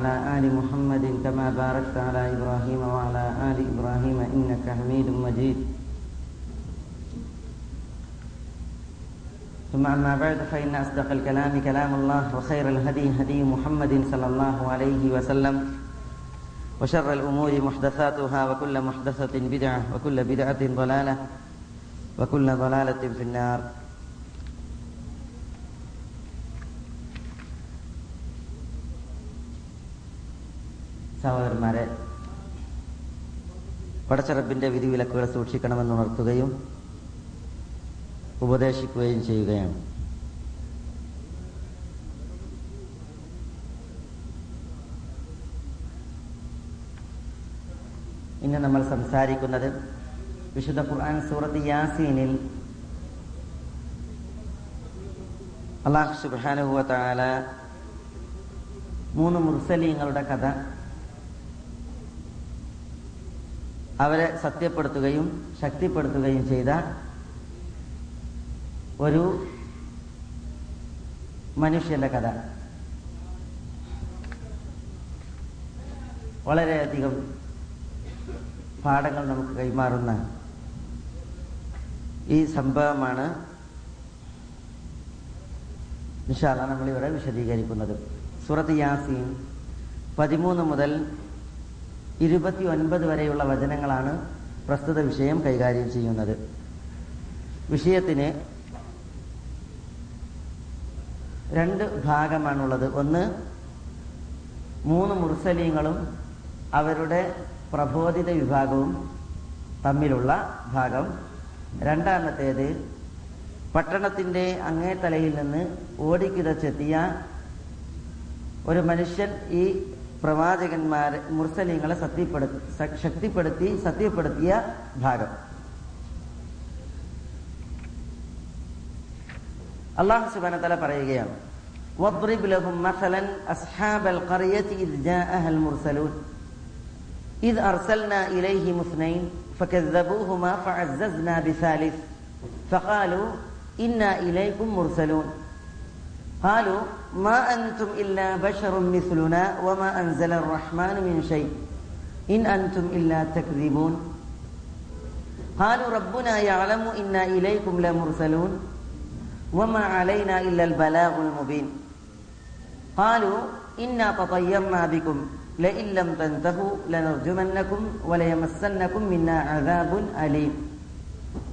على آل محمد كما باركت على إبراهيم وعلى آل إبراهيم إنك حميد مجيد. ثم أما بعد فإن أصدق الكلام كلام الله وخير الهدي هدي محمد صلى الله عليه وسلم وشر الأمور محدثاتها وكل محدثة بدعة وكل بدعة ضلالة وكل ضلالة في النار. സഹോദരന്മാരെ പടച്ചറപ്പിന്റെ വിധിവിലക്കുകൾ സൂക്ഷിക്കണമെന്ന് ഉണർത്തുകയും ഉപദേശിക്കുകയും ചെയ്യുകയാണ്. ഇന്ന് നമ്മൾ സംസാരിക്കുന്നത് വിശുദ്ധ ഖുർആൻ സൂറത്ത് യാസീനിൽ അള്ളാഹു സുബാനുഭവത്താല താല മൂന്ന് മുർസലീങ്ങളുടെ കഥ അവരെ സത്യപ്പെടുത്തുകയും ശക്തിപ്പെടുത്തുകയും ചെയ്ത ഒരു മനുഷ്യന്റെ കഥ. വളരെയധികം പാഠങ്ങൾ നമുക്ക് കൈമാറുന്ന ഈ സംഭവമാണ് നിഷാല നമ്മളിവിടെ വിശദീകരിക്കുന്നത്. സൂറത്ത് യാസീൻ പതിമൂന്ന് മുതൽ ഇരുപത്തി ഒൻപത് വരെയുള്ള വചനങ്ങളാണ് പ്രസ്തുത വിഷയം കൈകാര്യം ചെയ്യുന്നത്. വിഷയത്തിന് രണ്ട് ഭാഗമാണുള്ളത്. ഒന്ന് മൂന്ന് മുർസലീങ്ങളും അവരുടെ പ്രബോധിത വിഭാഗവും തമ്മിലുള്ള ഭാഗം. രണ്ടാമത്തേത് പട്ടണത്തിന്റെ അങ്ങേത്തലയിൽ നിന്ന് ഓടിക്കിതച്ചെത്തിയ ഒരു മനുഷ്യൻ ഈ പ്രവാചകന്മാരെ മുർസലിങ്ങളെ സത്യപ്പെടുത്തി ശക്തിപ്പെടുത്തി സത്യപ്പെടുത്തിയ ഭാഗം അള്ളാഹു സുബാന തല പറയുകയാണ് واضرب لهم مثلا أصحاب القرية إذ جاءها المرسلون إذ أرسلنا إليهم اثنين فكذبوهما فعززنا بثالث فقالوا إنا إليكم مرسلون قالوا ما أنتم إلا بشر مثلنا وما أنزل الرحمن من شيء. إن أنتم إلا تكذبون. قالوا ربنا يعلم إنا إليكم لمرسلون وما علينا إلا البلاغ المبين. قالوا إنا تطيرنا بكم. لئن لم تنتهوا لنرجمنكم وليمسنكم منا عذاب أليم.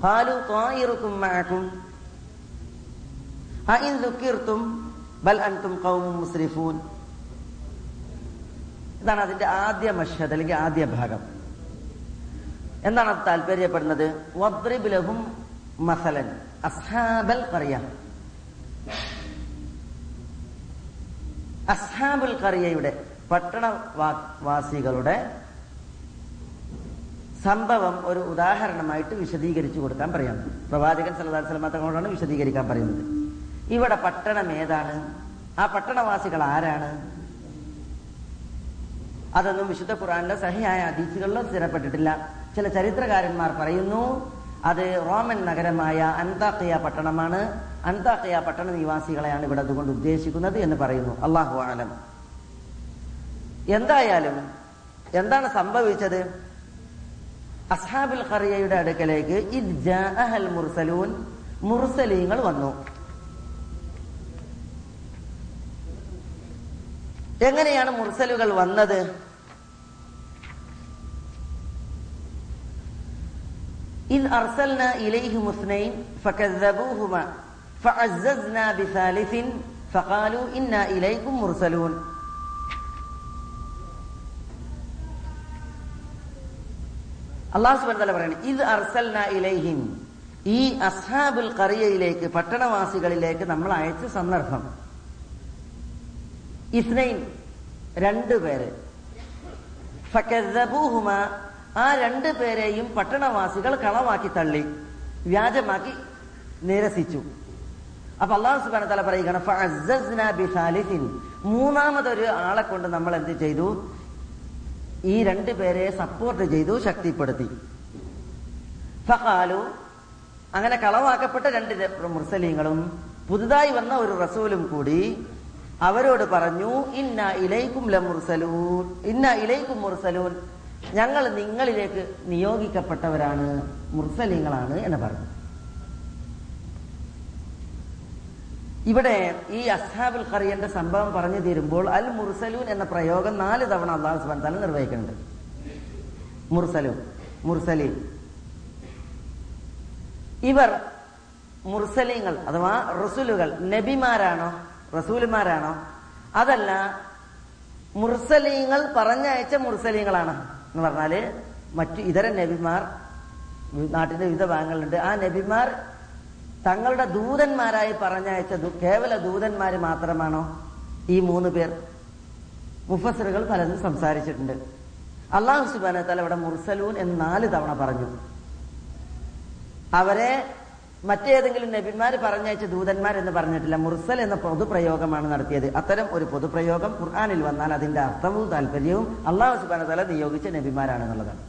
قالوا طائركم معكم. A'in dzukirtum ബൽ അൻതും കൗമും മുസ്ലിഫൂൻ ഇതാണ് അതിന്റെ ആദ്യ മഷദ് അല്ലെങ്കിൽ ആദ്യ ഭാഗം. എന്താണ് അത് താല്പര്യപ്പെടുന്നത്? വദ്രിബുലഹും മസലൻ. അസ്ഹാബൽ കറിയ. അസ്ഹാബുൽ കറിയയുടെ പട്ടണവാസികളുടെ സംഭവം ഒരു ഉദാഹരണമായിട്ട് വിശദീകരിച്ചു കൊടുക്കാൻ പറയാം. പ്രവാചകൻ സല്ലാ സ്വലമ തങ്ങളോടാണ് വിശദീകരിക്കാൻ പറയുന്നത്. ഇവിടെ പട്ടണം ഏതാണ്? ആ പട്ടണവാസികൾ ആരാണ്? അതൊന്നും വിശുദ്ധ ഖുറാനിലെ സഹിയായ അതീച്ചുകളിലോ സ്ഥിരപ്പെട്ടിട്ടില്ല. ചില ചരിത്രകാരന്മാർ പറയുന്നു അത് റോമൻ നഗരമായ അന്താക്കിയ പട്ടണമാണ്. അന്താക്കിയ പട്ടണ നിവാസികളെയാണ് ഇവിടെ അതുകൊണ്ട് ഉദ്ദേശിക്കുന്നത് എന്ന് പറയുന്നു. അള്ളാഹു ആലം എന്തായാലും എന്താണ് സംഭവിച്ചത്? അസ്ഹാബുൽ ഖറിയയുടെ അടുക്കലേക്ക് മുർസലൂൻ മുർസലീങ്ങൾ വന്നു. എങ്ങനെയാണ് മുർസലുകൾ വന്നത് إذ أرسلنا إليهم اثنين فكذبوهما فعززنا بثالث فقالوا إنا إليكم مرسلون അള്ളാഹു സുബാൻ തല പറയണം ഇത് അർസൽന ഇലൈഹിം ഈ അസ്ഹാബുൽ കറിയയിലേക്ക് പട്ടണവാസികളിലേക്ക് നമ്മൾ അയച്ച സന്ദർഭം ഇസ്നൈൻ രണ്ടുപേര് ഫക്കദബൂഹുമ ആ രണ്ടു പേരെയും പട്ടണവാസികൾ കളവാക്കി തള്ളി വ്യാജമാക്കി നിരസിച്ചു. അപ്പൊ അള്ളാഹു സുബാന തല പറയുകയാണ് മൂന്നാമതൊരു ആളെ കൊണ്ട് നമ്മൾ എന്ത് ചെയ്തു? ഈ രണ്ടു പേരെ സപ്പോർട്ട് ചെയ്തു ശക്തിപ്പെടുത്തി. ഫഹാലു അങ്ങനെ കളവാക്കപ്പെട്ട രണ്ട് മുർസലീങ്ങളും പുതുതായി വന്ന ഒരു റസൂലും കൂടി അവരോട് പറഞ്ഞു ഇന്ന ഇലൈക്കും ലമുർസലൂൻ. ഇന്ന ഇലൈക്കും മുർസലൂൻ. ഞങ്ങൾ നിങ്ങളിലേക്ക് നിയോഗിക്കപ്പെട്ടവരാണ് മുർസലിങ്ങളാണ് എന്ന് പറഞ്ഞു. ഇവിടെ ഈ അസ്ഹാബുൽ ഖറിയന്റെ സംഭവം പറഞ്ഞു തീരുമ്പോൾ അൽ മുർസലൂൻ എന്ന പ്രയോഗം നാല് തവണ അള്ളാഹു സുബാൻ തല നിർവഹിക്കുന്നുണ്ട്. മുർസലൂൻ മുർസലീൻ. ഇവർ മുർസലീങ്ങൾ അഥവാ റസുലുകൾ നബിമാരാണോ? റസൂലുമാരാണോ? അതല്ല മുർസലീങ്ങൾ പറഞ്ഞയച്ച മുർസലീങ്ങളാണ്. എന്ന് പറഞ്ഞാൽ മറ്റു ഇതര നബിമാർ നാട്ടിന്റെ വിവിധ ഭാഗങ്ങളുണ്ട് ആ നബിമാർ തങ്ങളുടെ ദൂതന്മാരായി പറഞ്ഞയച്ച കേവല ദൂതന്മാര് മാത്രമാണോ ഈ മൂന്ന് പേർ? മുഫസറുകൾ പലതും സംസാരിച്ചിട്ടുണ്ട്. അള്ളാഹു സുബാന തല മുർസലൂൻ എന്ന് നാല് തവണ പറഞ്ഞു. അവരെ മറ്റേതെങ്കിലും നബിമാർ പറഞ്ഞയച്ച ദൂതന്മാർ എന്ന് പറഞ്ഞിട്ടില്ല. മുർസൽ എന്ന പൊതുപ്രയോഗമാണ് നടത്തിയത്. അത്തരം ഒരു പൊതുപ്രയോഗം ഖുർആാനിൽ വന്നാൽ അതിന്റെ അർത്ഥവും താല്പര്യവും അള്ളാഹു സുബാന തല നിയോഗിച്ച നബിമാരാണെന്നുള്ളതാണ്.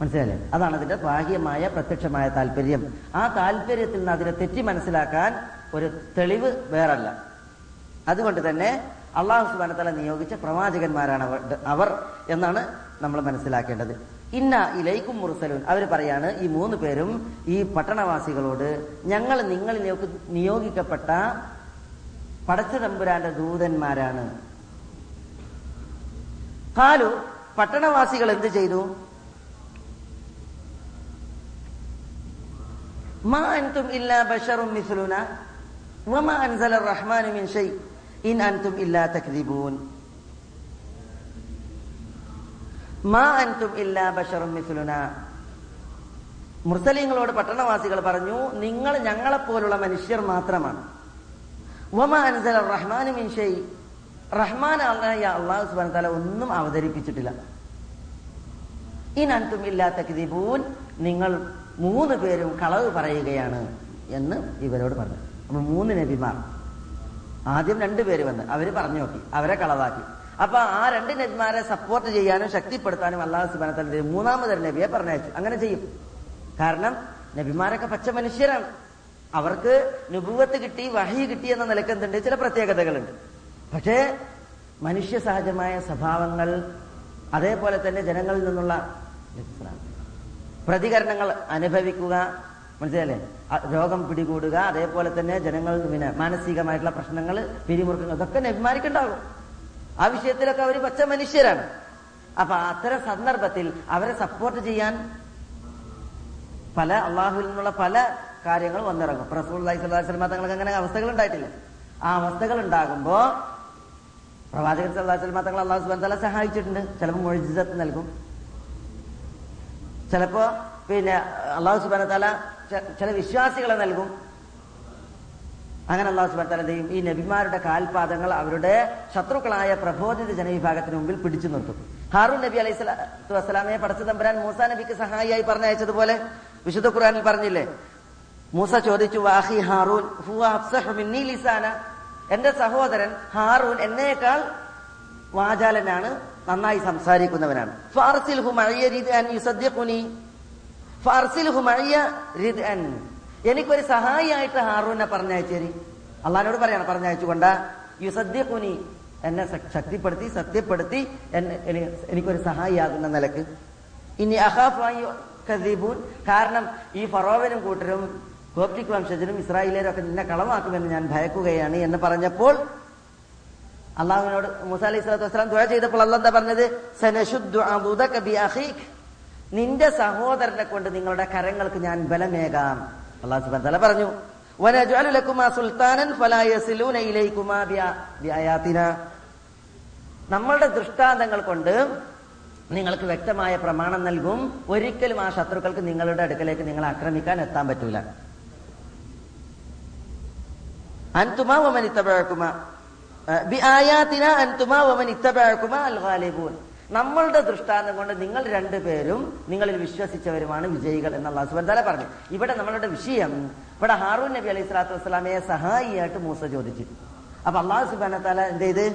മനസ്സിലായില്ലേ? അതാണ് അതിന്റെ ബാഹ്യമായ പ്രത്യക്ഷമായ താല്പര്യം ആ താല്പര്യത്തിൽ നിന്ന് അതിനെ തെറ്റി മനസ്സിലാക്കാൻ ഒരു തെളിവ് വേറല്ല. അതുകൊണ്ട് തന്നെ അള്ളാഹു സുബാന തല നിയോഗിച്ച പ്രവാചകന്മാരാണ് അവർ എന്നാണ് നമ്മൾ മനസ്സിലാക്കേണ്ടത്. ഇന്ന ഇലൈക്കും മുർസലൂൻ. അവർ പറയാണ് ഈ മൂന്ന് പേരും ഈ പട്ടണവാസികളോട് ഞങ്ങൾ നിങ്ങളിലേക്ക് നിയോഗിക്കപ്പെട്ട പടച്ചുതമ്പുരാന്റെ ദൂതന്മാരാണ്. കാലു പട്ടണവാസികൾ എന്ത് ചെയ്തു? മാ ഇല്ലാ ബഷറും അൻസല മിൻ ഇൻ അൻതും ഇല്ലാ തക്ദിബൂൻ. മാ അൻതും ഇല്ലാ ബഷറും മിസ്ലുന. മുർസലീങ്ങളോട് പട്ടണവാസികൾ പറഞ്ഞു നിങ്ങൾ ഞങ്ങളെപ്പോലുള്ള മനുഷ്യർ മാത്രമാണ്. റഹ്മാൻ ഒന്നും അവതരിപ്പിച്ചിട്ടില്ല. ഇൻ അൻതും ഇല്ലാ തക്ദിബൂൻ. നിങ്ങൾ മൂന്ന് പേരും കളവ് പറയുകയാണ് എന്ന് ഇവരോട് പറഞ്ഞു. അപ്പൊ മൂന്ന് നബിമാർ. ആദ്യം രണ്ടു പേര് വന്ന്. അവർ പറഞ്ഞു നോക്കി. അവരെ കളവാക്കി. അപ്പൊ ആ രണ്ട് നബിമാരെ സപ്പോർട്ട് ചെയ്യാനും ശക്തിപ്പെടുത്താനും അള്ളാഹു സുബാനത്തല്ല മൂന്നാമതൊരു നബിയെ പറഞ്ഞയച്ചു. അങ്ങനെ ചെയ്യും. കാരണം നബിമാരൊക്കെ പച്ച മനുഷ്യരാണ്. അവർക്ക് നുപുവത്ത് കിട്ടി വഹി കിട്ടി എന്ന നിലയ്ക്ക് എന്തുണ്ട്? ചില പ്രത്യേകതകളുണ്ട്. പക്ഷേ മനുഷ്യ സഹജമായ സ്വഭാവങ്ങൾ അതേപോലെ തന്നെ ജനങ്ങളിൽ നിന്നുള്ള പ്രതികരണങ്ങൾ അനുഭവിക്കുക മനസ്സിലല്ലേ രോഗം പിടികൂടുക അതേപോലെ തന്നെ ജനങ്ങൾ പിന്നെ മാനസികമായിട്ടുള്ള പ്രശ്നങ്ങൾ പിരിമുറുക്കങ്ങൾ ഇതൊക്കെ നബിമാർക്കുണ്ടാകും ആ വിഷയത്തിലൊക്കെ അവർ പച്ച മനുഷ്യരാണ്. അപ്പൊ അത്തരം സന്ദർഭത്തിൽ അവരെ സപ്പോർട്ട് ചെയ്യാൻ പല അള്ളാഹുവിൽ നിന്നുള്ള പല കാര്യങ്ങൾ വന്നിറങ്ങും. റസൂൽ സ്വലാസ്ലമ തങ്ങൾക്ക് അങ്ങനെ അവസ്ഥകൾ ഉണ്ടായിട്ടില്ല. ആ അവസ്ഥകൾ ഉണ്ടാകുമ്പോ പ്രവാചകൻ സല്ലാസ്ലമ തങ്ങൾ അള്ളാഹു സുബാൻ തല സഹായിച്ചിട്ടുണ്ട്. ചിലപ്പോൾ മൊഴിജിസത്ത് നൽകും. ചിലപ്പോ പിന്നെ അള്ളാഹു സുബാന തല ചില വിശ്വാസികളെ നൽകും. അങ്ങനെ അള്ളാഹു സുബാൻ ചെയ്യും ഈ നബിമാരുടെ കാൽപാദങ്ങൾ അവരുടെ ശത്രുക്കളായ പ്രബോധിത ജനവിഭാഗത്തിന് മുമ്പിൽ പിടിച്ചു നിർത്തും. ഹാറൂൻ നബി അലൈഹി സ്വലാത്തു വസ്സലാമയെ പടച്ച തമ്പുരാൻ മൂസ നബിക്ക് സഹായിയായി പറഞ്ഞയച്ചതുപോലെ വിശുദ്ധ ഖുറാനിൽ പറഞ്ഞില്ലേ? മൂസ ചോദിച്ചു വാഹി ഹാറൂൻ ലിസാന? എന്റെ സഹോദരൻ ഹാറൂൻ എന്നേക്കാൾ വാചാലനാണ് നന്നായി സംസാരിക്കുന്നവനാണ്. ഫാർസിൽഹു മഅയ്യ റിദ്അൻ ഫാർസിൽ ഹുമഴിയ രീതി റിദ്അൻ എനിക്കൊരു സഹായിയായിട്ട് ഹാറൂനെ പറഞ്ഞയച്ചേരി അള്ളഹാനോട് പറയാണ് പറഞ്ഞയച്ചുകൊണ്ട്. യുസദ്ദിഖുനി എന്നെ ശക്തിപ്പെടുത്തി സത്യപ്പെടുത്തി എന്നെ എനി- എനിക്കൊരു സഹായിയാകുന്ന നിലയ്ക്ക്. ഇനി അഹാഫായി കാരണം ഈ ഫറോവനും കൂട്ടരും ഗോപ്റ്റിക് വംശജനും ഇസ്രായേലരും ഒക്കെ നിന്നെ കളമാക്കുമെന്ന് ഞാൻ ഭയക്കുകയാണ് എന്ന് പറഞ്ഞപ്പോൾ അള്ളാഹുവിനോട് മൂസ അലൈഹി സ്വലാത്തു വസ്സലാം ദുആ ചെയ്തപ്പോൾ അള്ളാഹ് എന്താ പറഞ്ഞത്? സനശുദ്ധ നിന്റെ സഹോദരനെ കൊണ്ട് നിങ്ങളുടെ കരങ്ങൾക്ക് ഞാൻ ബലമേകാം. അള്ളാഹു സുബാൻ തല പറഞ്ഞു നമ്മളുടെ ദൃഷ്ടാന്തങ്ങൾ കൊണ്ട് നിങ്ങൾക്ക് വ്യക്തമായ പ്രമാണം നൽകും. ഒരിക്കലും ആ ശത്രുക്കൾക്ക് നിങ്ങളുടെ അടുക്കലേക്ക് നിങ്ങളെ ആക്രമിക്കാൻ എത്താൻ പറ്റൂല. അൻതുമാ വമൻ ഇത്തബഅക്കുമാ അൽ ഗാലിബൂൻ. നമ്മളുടെ ദൃഷ്ടാന്തം കൊണ്ട് നിങ്ങൾ രണ്ടുപേരും നിങ്ങളിൽ വിശ്വസിച്ചവരുമാണ് വിജയികൾ എന്നുള്ള സുബ്ഹാനഹു പറഞ്ഞു ഇവിടെ നമ്മളുടെ വിഷയം ഇവിടെ ഹാറൂൻ നബി അലൈഹി സ്വലാത്തു വസ്സലാമയെ സഹായിയായിട്ട് മൂസ ചോദിച്ചു അപ്പൊ അള്ളാഹു സുബാന താല എന്ത് ചെയ്ത്?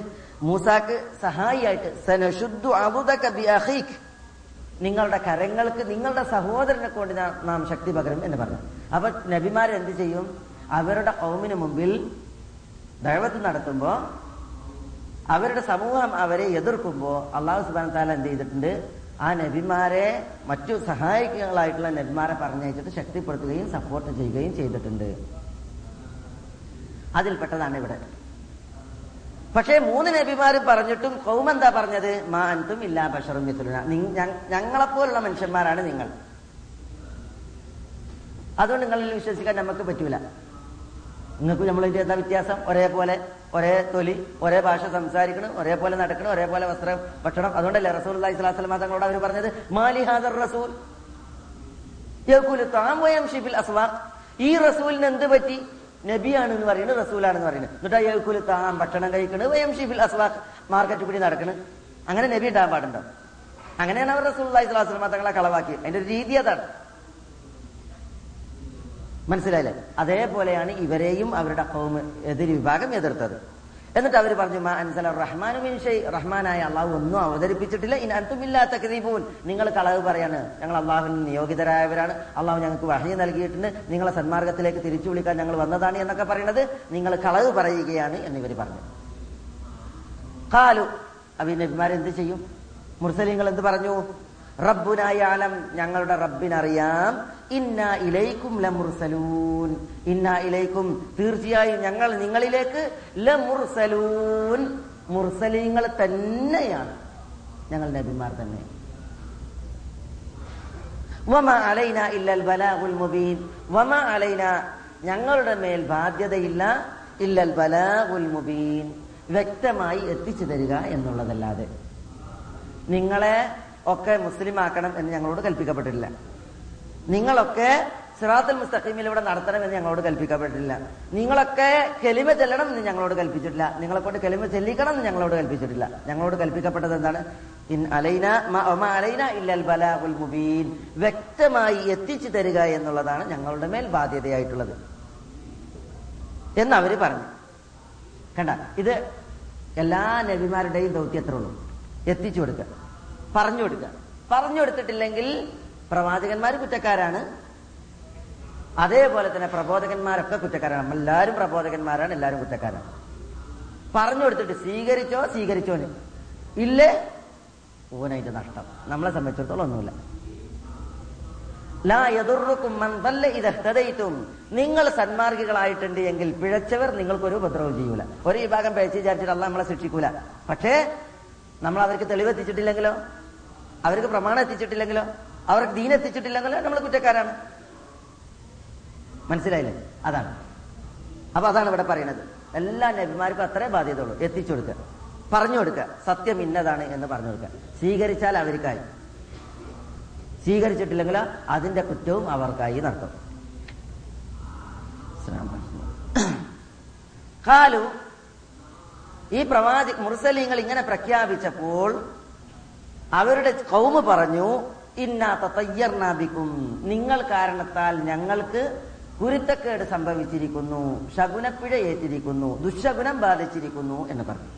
മൂസാക്ക് സഹായിയായിട്ട് നിങ്ങളുടെ കരങ്ങൾക്ക് നിങ്ങളുടെ സഹോദരനെ കൊണ്ട് നാം ശക്തി പകരും എന്ന് പറഞ്ഞു. അപ്പൊ നബിമാരെന്ത് ചെയ്യും? അവരുടെ കൗമിന് മുമ്പിൽ ദൈവത്ത് നടത്തുമ്പോൾ അവരുടെ സമൂഹം അവരെ എതിർക്കുമ്പോൾ അള്ളാഹു സുബാൻ താല എന്ത് ചെയ്തിട്ടുണ്ട്? ആ നബിമാരെ മറ്റു സഹായികളായിട്ടുള്ള നബിമാരെ പറഞ്ഞയച്ചിട്ട് ശക്തിപ്പെടുത്തുകയും സപ്പോർട്ട് ചെയ്യുകയും ചെയ്തിട്ടുണ്ട്. അതിൽപ്പെട്ടതാണ് ഇവിടെ. പക്ഷേ മൂന്ന് നബിമാരും പറഞ്ഞിട്ടും കൗം എന്താ പറഞ്ഞത്? മാ അൻതും ഇല്ലാ ബഷറും മിഥുലന. ഞങ്ങളെപ്പോലുള്ള മനുഷ്യന്മാരാണ് നിങ്ങൾ. അതുകൊണ്ട് നിങ്ങളിൽ വിശ്വസിക്കാൻ നമുക്ക് പറ്റൂല. നിങ്ങൾക്ക് നമ്മളിന്റെ എന്താ വ്യത്യാസം? ഒരേപോലെ ഒരേ തൊലി ഒരേ ഭാഷ സംസാരിക്കണം ഒരേപോലെ നടക്കണം ഒരേപോലെ വസ്ത്രം ഭക്ഷണം. അതുകൊണ്ടല്ലേ റസൂൽ അള്ളഹി സ്വലാസ്ലമ തങ്ങളോട് അവർ പറഞ്ഞത്? മാലി ഹാദർ റസൂൽ. ഷിബിൽ അസ്വാഖ് ഈ റസൂലിന് എന്ത് പറ്റി? നബിയാണ് എന്ന് പറയുന്നത് റസൂലാണെന്ന് പറയുന്നത്. എന്നിട്ട് യഖൂലു താം ഭക്ഷണം കഴിക്കണത് വയം ഷിബിൽ അസ്വാഖ് മാർക്കറ്റ് പിടി നടക്കണ്. അങ്ങനെ നബി ഉണ്ടാകാൻ പാടുണ്ടോ? അങ്ങനെയാണ് അവർ റസൂൽ അള്ളഹി സ്വലാസ്ലമ തങ്ങളെ കളവാക്കിയത്. അതിന്റെ ഒരു രീതി അതാണ്. മനസ്സിലായില്ലേ? അതേപോലെയാണ് ഇവരെയും അവരുടെ കൗമ് എതിര് വിഭാഗം എതിർത്തത്. എന്നിട്ട് അവർ പറഞ്ഞു മാ റഹ്മാനായ അള്ളാഹു ഒന്നും അവതരിപ്പിച്ചിട്ടില്ല. ഇനി അന്തുമില്ലാത്ത കരീബൂൻ നിങ്ങൾ കളവ് പറയാണ്. ഞങ്ങൾ അള്ളാഹുവിന് നിയോഗിതരായവരാണ്. അള്ളാഹു ഞങ്ങൾക്ക് വഹി നൽകിയിട്ടുണ്ട്. നിങ്ങളെ സന്മാർഗത്തിലേക്ക് തിരിച്ചു വിളിക്കാൻ ഞങ്ങൾ വന്നതാണ് എന്നൊക്കെ പറയുന്നത് നിങ്ങൾ കളവ് പറയുകയാണ് എന്നിവർ പറഞ്ഞു. കാലു അപ്പൊ എന്ത് ചെയ്യും? മുർസലിങ്ങൾ എന്ത് പറഞ്ഞു? റബ്ബുനായ ആലം ഞങ്ങളുടെ റബ്ബിനറിയാം. ഇന്ന ഇലൈക്കും ലമുർസലൂൻ. ഇന്ന ഇലൈക്കും തീർച്ചയായും ഞങ്ങൾ നിങ്ങളിലേക്ക് ലമുർസലൂൻ. മുർസലീങ്ങൾ തന്നെയാണ് ഞങ്ങൾ നബിമാർ തന്നെ. വമ അലൈന ഇല്ലൽ ബലാഗുൽ മുബീൻ. വമ അലൈന ഞങ്ങളുടെ മേൽ ബാധ്യതയില്ല. ഇല്ലൽ ബലാഗുൽ മുബീൻ. വ്യക്തമായി എത്തിച്ചു തരിക എന്നുള്ളതല്ലാതെ. നിങ്ങളെ ഒക്കെ മുസ്ലിം ആക്കണം എന്ന് ഞങ്ങളോട് കൽപ്പിക്കപ്പെട്ടിട്ടില്ല. നിങ്ങളൊക്കെ സിറാത്തുൽ മുസ്തഖീമിലൂടെ നടത്തണമെന്ന് ഞങ്ങളോട് കൽപ്പിക്കപ്പെട്ടിട്ടില്ല. നിങ്ങളൊക്കെ കെലിമ ചെല്ലണം എന്ന് ഞങ്ങളോട് കൽപ്പിച്ചിട്ടില്ല. നിങ്ങളെ കൊണ്ട് കെലിമ ചെല്ലിക്കണം എന്ന് ഞങ്ങളോട് കൽപ്പിച്ചിട്ടില്ല. ഞങ്ങളോട് കൽപ്പിക്കപ്പെട്ടത് എന്താണ്? ഇൻ അലൈന അലൈന ഇല്ലൽ ബലാഗുൽ മുബീൻ. വ്യക്തമായി എത്തിച്ചു തരിക എന്നുള്ളതാണ് ഞങ്ങളുടെ മേൽ ബാധ്യതയായിട്ടുള്ളത്. എന്ന് അവർ പറഞ്ഞു. കണ്ട? ഇത് എല്ലാ നബിമാരുടെയും ദൗത്യത്തിലുള്ളൂ എത്തിച്ചു കൊടുക്കുക. പറഞ്ഞു കൊടുക്കുക പറഞ്ഞു കൊടുത്തിട്ടില്ലെങ്കിൽ പ്രവാചകന്മാർ കുറ്റക്കാരാണ്. അതേപോലെ തന്നെ പ്രബോധകന്മാരൊക്കെ കുറ്റക്കാരാണ്. എല്ലാവരും പ്രബോധകന്മാരാണ് എല്ലാവരും കുറ്റക്കാരാണ്. പറഞ്ഞു കൊടുത്തിട്ട് സ്വീകരിച്ചോ സ്വീകരിച്ചോന് ഇല്ലേ? ഓനതിന്റെ നഷ്ടം. നമ്മളെ സംബന്ധിച്ചിടത്തോളം ഒന്നുമില്ല. ലാ ഇദ നിങ്ങൾ സന്മാർഗികളായിട്ടുണ്ട് എങ്കിൽ പിഴച്ചവർ നിങ്ങൾക്കൊരു ഉപദ്രവം ചെയ്യൂല. ഒരു വിഭാഗം പിഴച്ച് വിചാരിച്ചിട്ട് അല്ല നമ്മളെ ശിക്ഷിക്കൂല. പക്ഷേ നമ്മൾ അവർക്ക് തെളിവെത്തിച്ചിട്ടില്ലെങ്കിലോ അവർക്ക് പ്രമാണം എത്തിച്ചിട്ടില്ലെങ്കിലോ? അവർക്ക് ദീൻ എത്തിച്ചിട്ടില്ലെങ്കിലോ? നമ്മൾ കുറ്റക്കാരാണ്. മനസ്സിലായില്ലേ? അതാണ്. അപ്പൊ അതാണ് ഇവിടെ പറയുന്നത് എല്ലാ നബിമാർക്കും അത്രേ ബാധ്യതയുള്ളൂ. എത്തിച്ചു കൊടുക്കുക പറഞ്ഞു കൊടുക്കുക. സത്യം ഇന്നതാണ് എന്ന് പറഞ്ഞു കൊടുക്കുക. സ്വീകരിച്ചാൽ അവർക്കായി. സ്വീകരിച്ചിട്ടില്ലെങ്കിൽ അതിന്റെ കുറ്റവും അവർക്കായി നടത്തും കാലു ഈ പ്രവാചി മുർസലിങ്ങൾ ഇങ്ങനെ പ്രഖ്യാപിച്ചപ്പോൾ അവരുടെ കൗമ് പറഞ്ഞു ഇന്നാത്ത തയ്യർനാബിക്കും നിങ്ങൾ കാരണത്താൽ ഞങ്ങൾക്ക് കുരുത്തക്കേട് സംഭവിച്ചിരിക്കുന്നു ശകുനപ്പിഴ ഏറ്റിരിക്കുന്നു ദുശകുനം ബാധിച്ചിരിക്കുന്നു എന്ന് പറഞ്ഞു.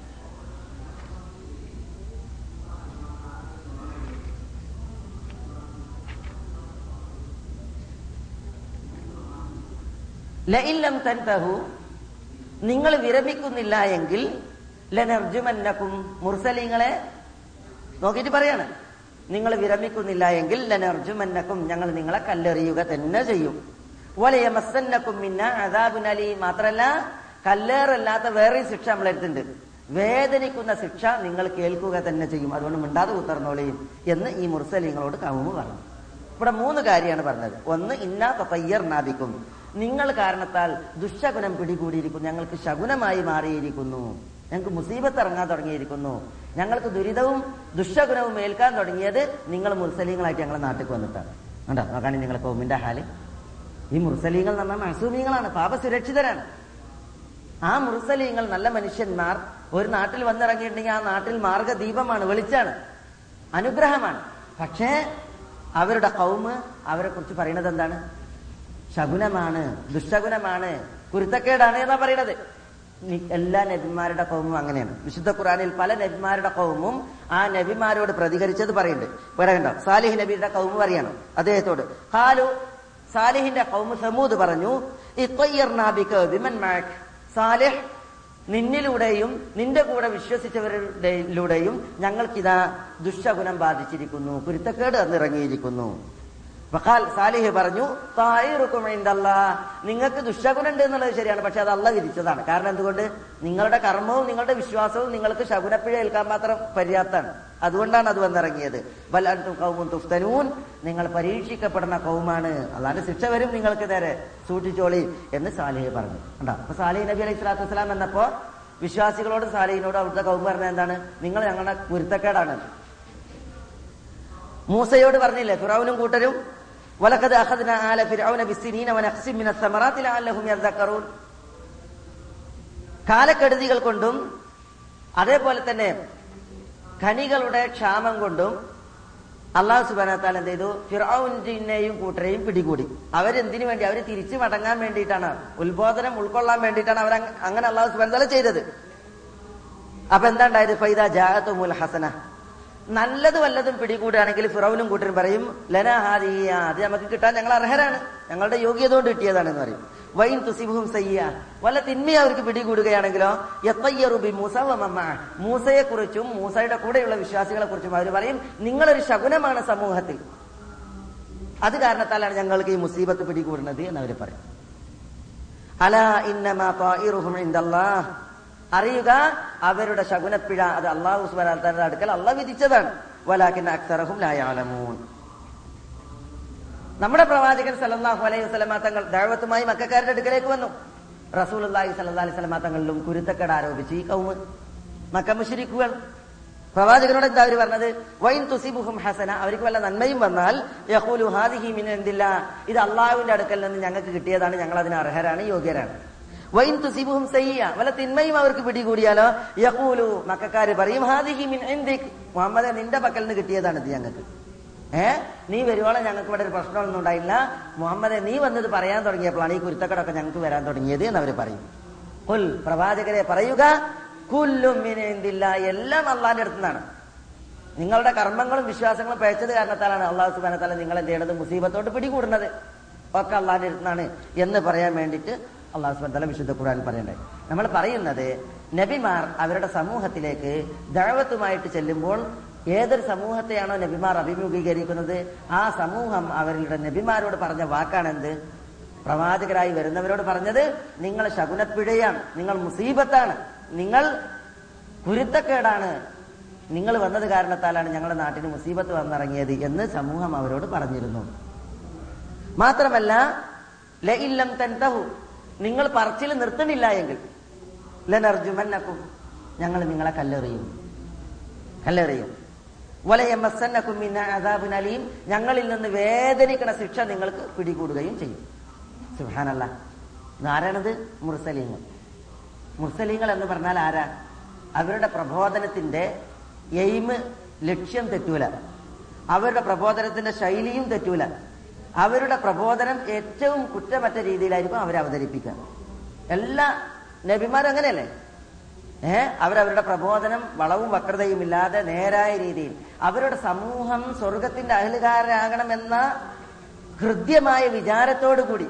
ലഇല്ലം തൻതഹു നിങ്ങൾ വിരമിക്കുന്നില്ല എങ്കിൽ ലനർജുമന്നക്കും മുർസലിങ്ങളെ നോക്കിയിട്ട് പറയാണ്. നിങ്ങൾ വിരമിക്കുന്നില്ല എങ്കിൽ ലനർജുമന്നക്കും ഞങ്ങൾ നിങ്ങളെ കല്ലെറിയുക തന്നെ ചെയ്യും. വലയമസന്നക്കും മിന്ന അതാബുനലി മാത്രല്ല കല്ലേറല്ലാത്ത വേറെ ശിക്ഷ നമ്മൾ നമ്മളെടുത്തുണ്ട് വേദനിക്കുന്ന ശിക്ഷ നിങ്ങൾ കേൾക്കുക തന്നെ ചെയ്യും. അതുകൊണ്ട് മിണ്ടാതെ ഉത്തർന്നോളിയും എന്ന് ഈ മുർസലിങ്ങളോട് കവുമ് പറഞ്ഞു. ഇവിടെ മൂന്ന് കാര്യമാണ് പറഞ്ഞത്. ഒന്ന് ഇന്നാ തയ്യർ നാദിക്കും. നിങ്ങൾ കാരണത്താൽ ദുശകുനം പിടികൂടിയിരിക്കുന്നു. ഞങ്ങൾക്ക് ശകുനമായി മാറിയിരിക്കുന്നു. ഞങ്ങൾക്ക് മുസീബത്ത് ഇറങ്ങാൻ തുടങ്ങിയിരിക്കുന്നു. ഞങ്ങൾക്ക് ദുരിതവും ദുഷ്ടഗുണവും ഏൽക്കാൻ തുടങ്ങിയത് നിങ്ങൾ മുർസലീങ്ങളായിട്ട് ഞങ്ങളെ നാട്ടിൽ വന്നിട്ടാണ്. കണ്ടോ? നോക്കാണെങ്കിൽ നിങ്ങളെ കോമിന്റെ ഹാൽ. ഈ മുർസലീങ്ങൾ എന്ന് പറഞ്ഞാൽ പാപ സുരക്ഷിതരാണ് ആ മുർസലീങ്ങൾ നല്ല മനുഷ്യന്മാർ ഒരു നാട്ടിൽ വന്നിറങ്ങിയിട്ടുണ്ടെങ്കിൽ ആ നാട്ടിൽ മാർഗദീപമാണ് വെളിച്ചാണ് അനുഗ്രഹമാണ്. പക്ഷേ അവരുടെ കൗമ് അവരെ കുറിച്ച് പറയുന്നത് എന്താണ്? ശകുനമാണ് ദുഷ്ടഗുണമാണ് കുരുത്തക്കേടാണ് എന്നാ പറയുന്നത് നി- എല്ലാ നബിമാരുടെ കൗമും അങ്ങനെയാണ്. വിശുദ്ധ ഖുറാനിൽ പല നബിമാരുടെ കൗമും ആ നബിമാരോട് പ്രതികരിച്ചത് പറയുന്നുണ്ട്. പറയണ്ടോ സാലിഹ് നബിയുടെ കൗമ് പറയണം അദ്ദേഹത്തോട്. ഹാലു സാലിഹിന്റെ കൗമ് സമൂദ് പറഞ്ഞു. സാലിഹ് നിന്നിലൂടെയും നിന്റെ കൂടെ വിശ്വസിച്ചവരുടെ ഞങ്ങൾക്കിതാ ദുഷ്ടഗുണം ബാധിച്ചിരിക്കുന്നു. കുരുത്തക്കേട് എന്നിറങ്ങിയിരിക്കുന്നു വഖാൽ സാലിഹ് പറഞ്ഞു നിങ്ങൾക്ക് ദുഷ്ടഗുണുണ്ട് എന്നുള്ളത് ശരിയാണ് പക്ഷെ അത് അല്ല വിധിച്ചതാണ്. കാരണം എന്തുകൊണ്ട്? നിങ്ങളുടെ കർമ്മവും നിങ്ങളുടെ വിശ്വാസവും നിങ്ങൾക്ക് ശകുനപ്പിഴ ഏൽക്കാൻ മാത്രം പര്യാപ്തമാണ്. അതുകൊണ്ടാണ് അത് വന്നിറങ്ങിയത്. തുഫ്തനൂൻ. നിങ്ങൾ പരീക്ഷിക്കപ്പെടുന്ന കൗമാണ് അല്ലാണ്ട് ശിക്ഷ വരും നിങ്ങൾക്ക് നേരെ. സൂക്ഷിച്ചോളി എന്ന് സാലിഹ് പറഞ്ഞു. അപ്പൊ സാലിഹ് നബി അലൈഹി സ്വലാത്തു വസ്സലാം എന്നപ്പോ വിശ്വാസികളോട് സാലിഹിനോട് അവിടുത്തെ കൗമ പറഞ്ഞ എന്താണ്? നിങ്ങൾ ഞങ്ങളുടെ കുരുത്തക്കേടാണ് മൂസയോട് പറഞ്ഞില്ലേ ഫിറൌനും കൂട്ടരും ولقد أخذنا آل فرعون بالسنين ونقسم من الثمرات لعلهم يذكرون. കാലക്കെടുതികൾ കൊണ്ടും അതേപോലെ തന്നെ ഖനികളുടെ ക്ഷാമം കൊണ്ടും അള്ളാഹു സുബാനത്താൽ എന്ത് ചെയ്തു? ഫിറൌജിനെയും കൂട്ടരെയും പിടികൂടി. അവരെന്തിനു വേണ്ടി? അവർ തിരിച്ചു മടങ്ങാൻ വേണ്ടിയിട്ടാണ്. ഉത്ബോധനം ഉൾക്കൊള്ളാൻ വേണ്ടിയിട്ടാണ് അവർ അങ്ങനെ അള്ളാഹു തആല ചെയ്തത്. അപ്പൊ എന്താ ഉണ്ടായത്? ഫൈദ ജാഹത്തുൽ ഹസന. നല്ലത് വല്ലതും പിടികൂടുകയാണെങ്കിൽ ഫിറൌനും കൂട്ടരും പറയും ലന ഹാദിയ അത് നമുക്ക് കിട്ടാൻ ഞങ്ങൾ അർഹരാണ്. ഞങ്ങളുടെ യോഗ്യത കൊണ്ട് കിട്ടിയതാണെന്ന് പറയും. വൈൻ തുസിബും സയ്യ. വല്ല തിന്മയെ അവർക്ക് പിടികൂടുകയാണെങ്കിലോ യത്തയ്യറുബി മൂസ മൂസയെ കുറിച്ചും മൂസയുടെ കൂടെയുള്ള വിശ്വാസികളെ കുറിച്ചും അവർ പറയും നിങ്ങളൊരു ശകുനമാണ് സമൂഹത്തിൽ. അത് കാരണത്താലാണ് ഞങ്ങൾക്ക് ഈ മുസീബത്ത് പിടികൂടുന്നത് എന്ന് അവർ പറയും. അല ഇന്നമാ അറിയുക അവരുടെ ശകുനപ്പിഴ അത് അള്ളാഹു സുബാന അടുക്കൽ അള്ള വിധിച്ചതാണ്. വലാക്കിൻ അക്സറഹും ലായാലമൂൻ നമ്മുടെ പ്രവാചകൻ സല്ലല്ലാഹു അലൈഹി വസല്ലമ തങ്ങൾ ദഴവത്തുമായി മക്കാരുടെ അടുക്കലേക്ക് വന്നു. റസൂൽ അള്ളാഹി സല്ലാ അലൈഹി തങ്ങളിലും കുരുത്തക്കേട് ആരോപിച്ച് ഈ കൗമ് മക്ക മുഷരിക്കുകൾ പ്രവാചകനോട് എന്താ അവർ പറഞ്ഞത്? വൈൻ തുസിബുഹും ഹസന. അവർക്ക് വല്ല നന്മയും വന്നാൽ യഹൂലു ഹാദിഹി മിൻ എന്തില്ല ഇത് അള്ളാഹുവിന്റെ അടുക്കൽ നിന്ന് ഞങ്ങൾക്ക് കിട്ടിയതാണ് ഞങ്ങൾ അതിന് അർഹരാണ് യോഗ്യരാണ്. വൈൻ തുസിബുഹും സയ്യ വല്ല തിന്മയും അവർക്ക് പിടികൂടിയാലോ? യഹൂലു മക്കാര് പറയും ഹാദിഹി മിൻ എന്തിക് മുഹമ്മദെ നിന്റെ പക്കൽ നിന്ന് കിട്ടിയതാണ് ഇത് ഞങ്ങൾക്ക്. ഏ? നീ വരുവോളം ഞങ്ങൾക്ക് ഇവിടെ ഒരു പ്രശ്നമൊന്നും ഉണ്ടായില്ല. മുഹമ്മദെ നീ വന്നത് പറയാൻ തുടങ്ങിയപ്പോഴാണ് ഈ കുരുത്തക്കടൊക്കെ ഞങ്ങൾക്ക് വരാൻ തുടങ്ങിയത് എന്ന് അവർ പറയും. കുൽ പ്രവാചകരെ പറയുക കുല്ലും എല്ലാം അള്ളാന്റെ അടുത്ത് നിന്നാണ് നിങ്ങളുടെ കർമ്മങ്ങളും വിശ്വാസങ്ങളും പഴച്ചത് കാരണത്താലാണ് അള്ളാഹു സുബാനത്താല നിങ്ങൾ എന്ത് ചെയ്യണത്? മുസീബത്തോട് പിടികൂടുന്നത്. ഒക്കെ അള്ളാന്റെ അടുത്താണ് എന്ന് പറയാൻ വേണ്ടിയിട്ട് അള്ളാഹു സുബാൻ വിശുദ്ധ ഖുർആൻ പറയണ്ടേ? നമ്മൾ പറയുന്നത് നബിമാർ അവരുടെ സമൂഹത്തിലേക്ക് ദഴവത്തുമായിട്ട് ചെല്ലുമ്പോൾ ഏതൊരു സമൂഹത്തെയാണോ നബിമാർ അഭിമുഖീകരിക്കുന്നത്? ആ സമൂഹം അവരുടെ നബിമാരോട് പറഞ്ഞ വാക്കാണെന്ത്? പ്രവാചകരായി വരുന്നവരോട് പറഞ്ഞത് നിങ്ങൾ ശകുനപ്പിഴയാണ് നിങ്ങൾ മുസീബത്താണ് നിങ്ങൾ കുരുത്തക്കേടാണ്. നിങ്ങൾ വന്നത് കാരണത്താലാണ് ഞങ്ങളുടെ നാട്ടിന് മുസീബത്ത് വന്നിറങ്ങിയത് എന്ന് സമൂഹം അവരോട് പറഞ്ഞിരുന്നു. മാത്രമല്ല ലഇല്ലം തൻതഹു നിങ്ങൾ പറച്ചിൽ നിർത്തണില്ല എങ്കിൽ. ലനർജുമന്നക്കും ഞങ്ങൾ നിങ്ങളെ കല്ലെറിയും. കല്ലെറിയും. വലയമ്മസന്നക്കും മിന്ന അദാബുൻ അലീം ഞങ്ങളിൽ നിന്ന് വേദനിക്കണ ശിക്ഷ നിങ്ങൾക്ക് പിടികൂടുകയും ചെയ്യും. സുഹാനല്ല ആരാണത് മുർസലീങ്ങൾ. മുർസലീങ്ങൾ എന്ന് പറഞ്ഞാൽ ആരാ? അവരുടെ പ്രബോധനത്തിന്റെ എയിം ലക്ഷ്യം തെറ്റൂല. അവരുടെ പ്രബോധനത്തിന്റെ ശൈലിയും തെറ്റൂല. അവരുടെ പ്രബോധനം ഏറ്റവും കുറ്റമറ്റ രീതിയിലായിരിക്കും അവർ അവതരിപ്പിക്കുക. എല്ലാ നബിമാരും അങ്ങനെയല്ലേ? ഏ അവരവരുടെ പ്രബോധനം വളവും വക്രതയും ഇല്ലാതെ നേരായ രീതിയിൽ. അവരുടെ സമൂഹം സ്വർഗത്തിന്റെ അഹലുകാരാകണമെന്ന ഹൃദ്യമായ വിചാരത്തോടു കൂടി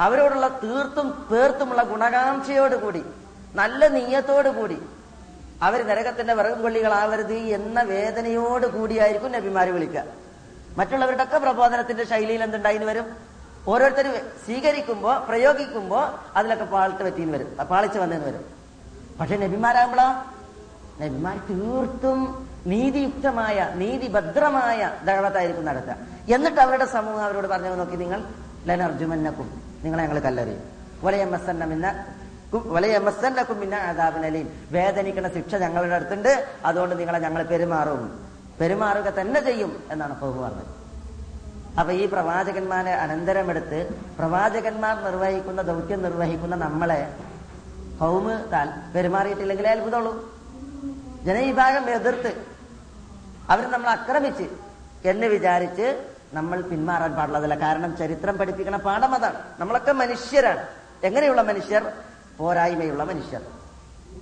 അവരോടുള്ള തീർത്തും പേർത്തുമുള്ള ഗുണകാംക്ഷയോടുകൂടി നല്ല നീയത്തോടു കൂടി അവർ നരകത്തിന്റെ വിറകും കൊള്ളികളാവരുത് എന്ന വേദനയോടുകൂടിയായിരിക്കും നബിമാര് വിളിക്കുക. മറ്റുള്ളവരുടെ ഒക്കെ പ്രബോധനത്തിന്റെ ശൈലിയിൽ എന്തുണ്ടായിന്ന് വരും? ഓരോരുത്തർ സ്വീകരിക്കുമ്പോ പ്രയോഗിക്കുമ്പോ അതിലൊക്കെ പാളിട്ട് പറ്റിയെന്ന് വരും. പാളിച്ച് വന്നെന്ന് വരും. പക്ഷെ നബിമാരാകുമ്പോളോ? നബിമാർ തീർത്തും നീതിയുക്തമായ നീതിഭദ്രമായ ദഴവത്തായിരിക്കും നടത്തുക. എന്നിട്ട് അവരുടെ സമൂഹം അവരോട് പറഞ്ഞു നോക്കി നിങ്ങൾ ലനർജുമന്നക്കും. നിങ്ങളെ ഞങ്ങൾ കല്ലെറിയും. വലയമ്മസന്നമിന്ന വലയമ്മസന്നക്കും പിന്നെ ആദാബിനലീൻ വേദനിക്കുന്ന ശിക്ഷ ഞങ്ങളുടെ അടുത്തുണ്ട്. അതുകൊണ്ട് നിങ്ങളെ ഞങ്ങൾ പെരുമാറും. പെരുമാറുക തന്നെ ചെയ്യും എന്നാണ് പ്രഭു പറഞ്ഞത്. അപ്പൊ ഈ പ്രവാചകന്മാരെ അനന്തരമെടുത്ത് പ്രവാചകന്മാർ നിർവഹിക്കുന്ന ദൗത്യം നിർവഹിക്കുന്ന നമ്മളെ ഹൗമ് താൽ പെരുമാറിയിട്ടില്ലെങ്കിലേ അത്ഭുതമുള്ളൂ. ജനവിഭാഗം എതിർത്ത് അവർ നമ്മൾ ആക്രമിച്ച് എന്ന് വിചാരിച്ച് നമ്മൾ പിന്മാറാൻ പാടുള്ളതല്ല കാരണം ചരിത്രം പഠിപ്പിക്കുന്ന പാഠം അതാണ്. നമ്മളൊക്കെ മനുഷ്യരാണ്. എങ്ങനെയുള്ള മനുഷ്യർ? പോരായ്മയുള്ള മനുഷ്യർ.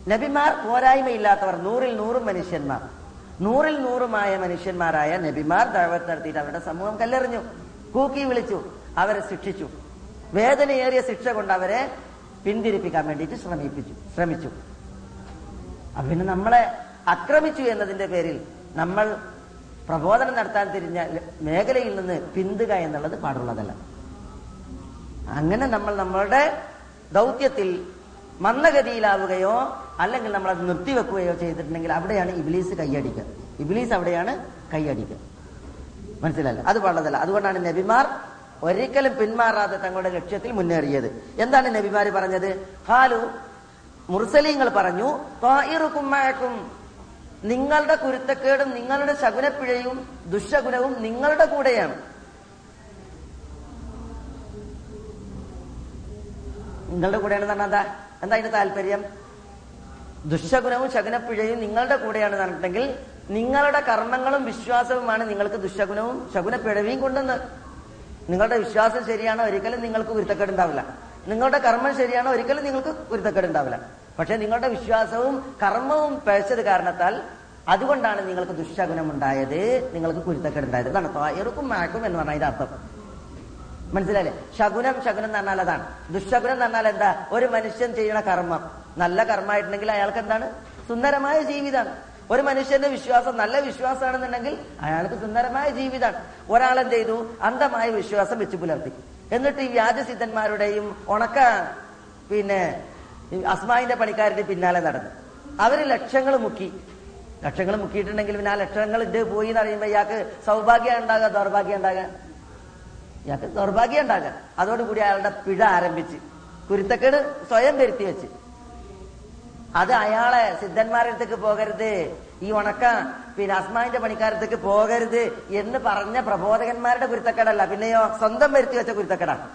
നബിമാർ പോരായ്മയില്ലാത്തവർ. നൂറിൽ നൂറും മനുഷ്യന്മാർ. നൂറിൽ നൂറുമായ മനുഷ്യന്മാരായ നബിമാർ ദഴവത്ത് നടത്തിയിട്ട് അവരുടെ സമൂഹം കല്ലെറിഞ്ഞു. കൂക്കി വിളിച്ചു. അവരെ ശിക്ഷിച്ചു. വേദനയേറിയ ശിക്ഷ കൊണ്ട് അവരെ പിന്തിരിപ്പിക്കാൻ വേണ്ടിയിട്ട് ശ്രമിപ്പിച്ചു. ശ്രമിച്ചു. പിന്നെ നമ്മളെ ആക്രമിച്ചു എന്നതിന്റെ പേരിൽ നമ്മൾ പ്രബോധനം നടത്താൻ തിരിഞ്ഞ മേഖലയിൽ നിന്ന് പിന്തുക എന്നുള്ളത് പാടുള്ളതല്ല. അങ്ങനെ നമ്മൾ നമ്മളുടെ ദൗത്യത്തിൽ മന്ദഗതിയിലാവുകയോ അല്ലെങ്കിൽ നമ്മൾ അത് നിർത്തിവെക്കുകയോ ചെയ്തിട്ടുണ്ടെങ്കിൽ അവിടെയാണ് ഇബിലീസ് കൈയടിക്കുക. ഇബിലീസ് അവിടെയാണ് കൈയടിക്കുക. മനസ്സിലല്ല അത് പാടുള്ളതല്ല അതുകൊണ്ടാണ് നബിമാർ ഒരിക്കലും പിന്മാറാതെ തങ്ങളുടെ ലക്ഷ്യത്തിൽ മുന്നേറിയത്. എന്താണ് നബിമാർ പറഞ്ഞത്? ഹാലു മുർസലീങ്ങൾ പറഞ്ഞു പായിറുക്കുമ്മയക്കും മഅക്കും." നിങ്ങളുടെ കുരുത്തക്കേടും നിങ്ങളുടെ ശകുനപ്പിഴയും ദുശകുനവും നിങ്ങളുടെ കൂടെയാണ്. നിങ്ങളുടെ പറഞ്ഞാൽ എന്താ? എന്താ അതിന്റെ താല്പര്യം? ദുശകുനവും ശകുനപ്പിഴയും നിങ്ങളുടെ കൂടെയാണ് പറഞ്ഞിട്ടുണ്ടെങ്കിൽ നിങ്ങളുടെ കർമ്മങ്ങളും വിശ്വാസവുമാണ് നിങ്ങൾക്ക് ദുശകുനവും ശകുനപ്പിഴവിയും കൊണ്ടുവന്ന്. നിങ്ങളുടെ വിശ്വാസം ശരിയാണോ ഒരിക്കലും നിങ്ങൾക്ക് കുരുത്തക്കേട് ഉണ്ടാവില്ല നിങ്ങളുടെ കർമ്മം ശരിയാണോ ഒരിക്കലും നിങ്ങൾക്ക് കുരുത്തക്കേട് ഉണ്ടാവില്ല പക്ഷെ നിങ്ങളുടെ വിശ്വാസവും കർമ്മവും പേശത് കാരണത്താൽ അതുകൊണ്ടാണ് നിങ്ങൾക്ക് ദുശകുനം ഉണ്ടായത് നിങ്ങൾക്ക് കുരുത്തക്കേടുണ്ടായത് ഇതാണ് തായറുക്കും മാക്കും എന്ന് പറഞ്ഞ അതിന്റെ അർത്ഥം. മനസ്സിലായില്ലേ? ശകുനം ശകുനം എന്ന് പറഞ്ഞാൽ അതാണ്. ദുശകുനം എന്ന് പറഞ്ഞാൽ എന്താ? ഒരു മനുഷ്യൻ ചെയ്യുന്ന കർമ്മം. നല്ല കർമ്മമായിട്ടുണ്ടെങ്കിൽ അയാൾക്ക് എന്താണ്? സുന്ദരമായ ജീവിതമാണ് ഒരു മനുഷ്യന്റെ വിശ്വാസം നല്ല വിശ്വാസമാണെന്നുണ്ടെങ്കിൽ അയാൾക്ക് സുന്ദരമായ ജീവിതമാണ് ഒരാൾ എന്ത് ചെയ്തു? അന്ധമായ വിശ്വാസം വെച്ച് പുലർത്തി. എന്നിട്ട് ഈ വ്യാജസിദ്ധന്മാരുടെയും ഉണക്ക പിന്നെ അസ്മായിന്റെ പണിക്കാരുടെ പിന്നാലെ നടന്നു. അവർ ലക്ഷങ്ങൾ മുക്കി. ലക്ഷങ്ങൾ മുക്കിയിട്ടുണ്ടെങ്കിൽ പിന്നെ ആ ലക്ഷങ്ങൾ ഇത് പോയി എന്ന് അറിയുമ്പോൾ ഇയാൾക്ക് സൗഭാഗ്യം ഉണ്ടാകുക ദൗർഭാഗ്യം ഉണ്ടാകുക ഇയാൾക്ക് ദൗർഭാഗ്യം ഉണ്ടാകാം അതോടുകൂടി അയാളുടെ പിഴ ആരംഭിച്ച് കുരുത്തക്കേട് സ്വയം വരുത്തി വെച്ച്. അത് അയാളെ സിദ്ധന്മാരുടെ അടുത്തേക്ക് പോകരുത്. ഈ ഉണക്ക പിന്നെ അസ്മാന്റെ പണിക്കാരത്തേക്ക് പോകരുത് എന്ന് പറഞ്ഞ പ്രബോധകന്മാരുടെ കുരുത്തക്കേടല്ല പിന്നെയോ സ്വന്തം വരുത്തി വെച്ച കുരുത്തക്കേടാണ്.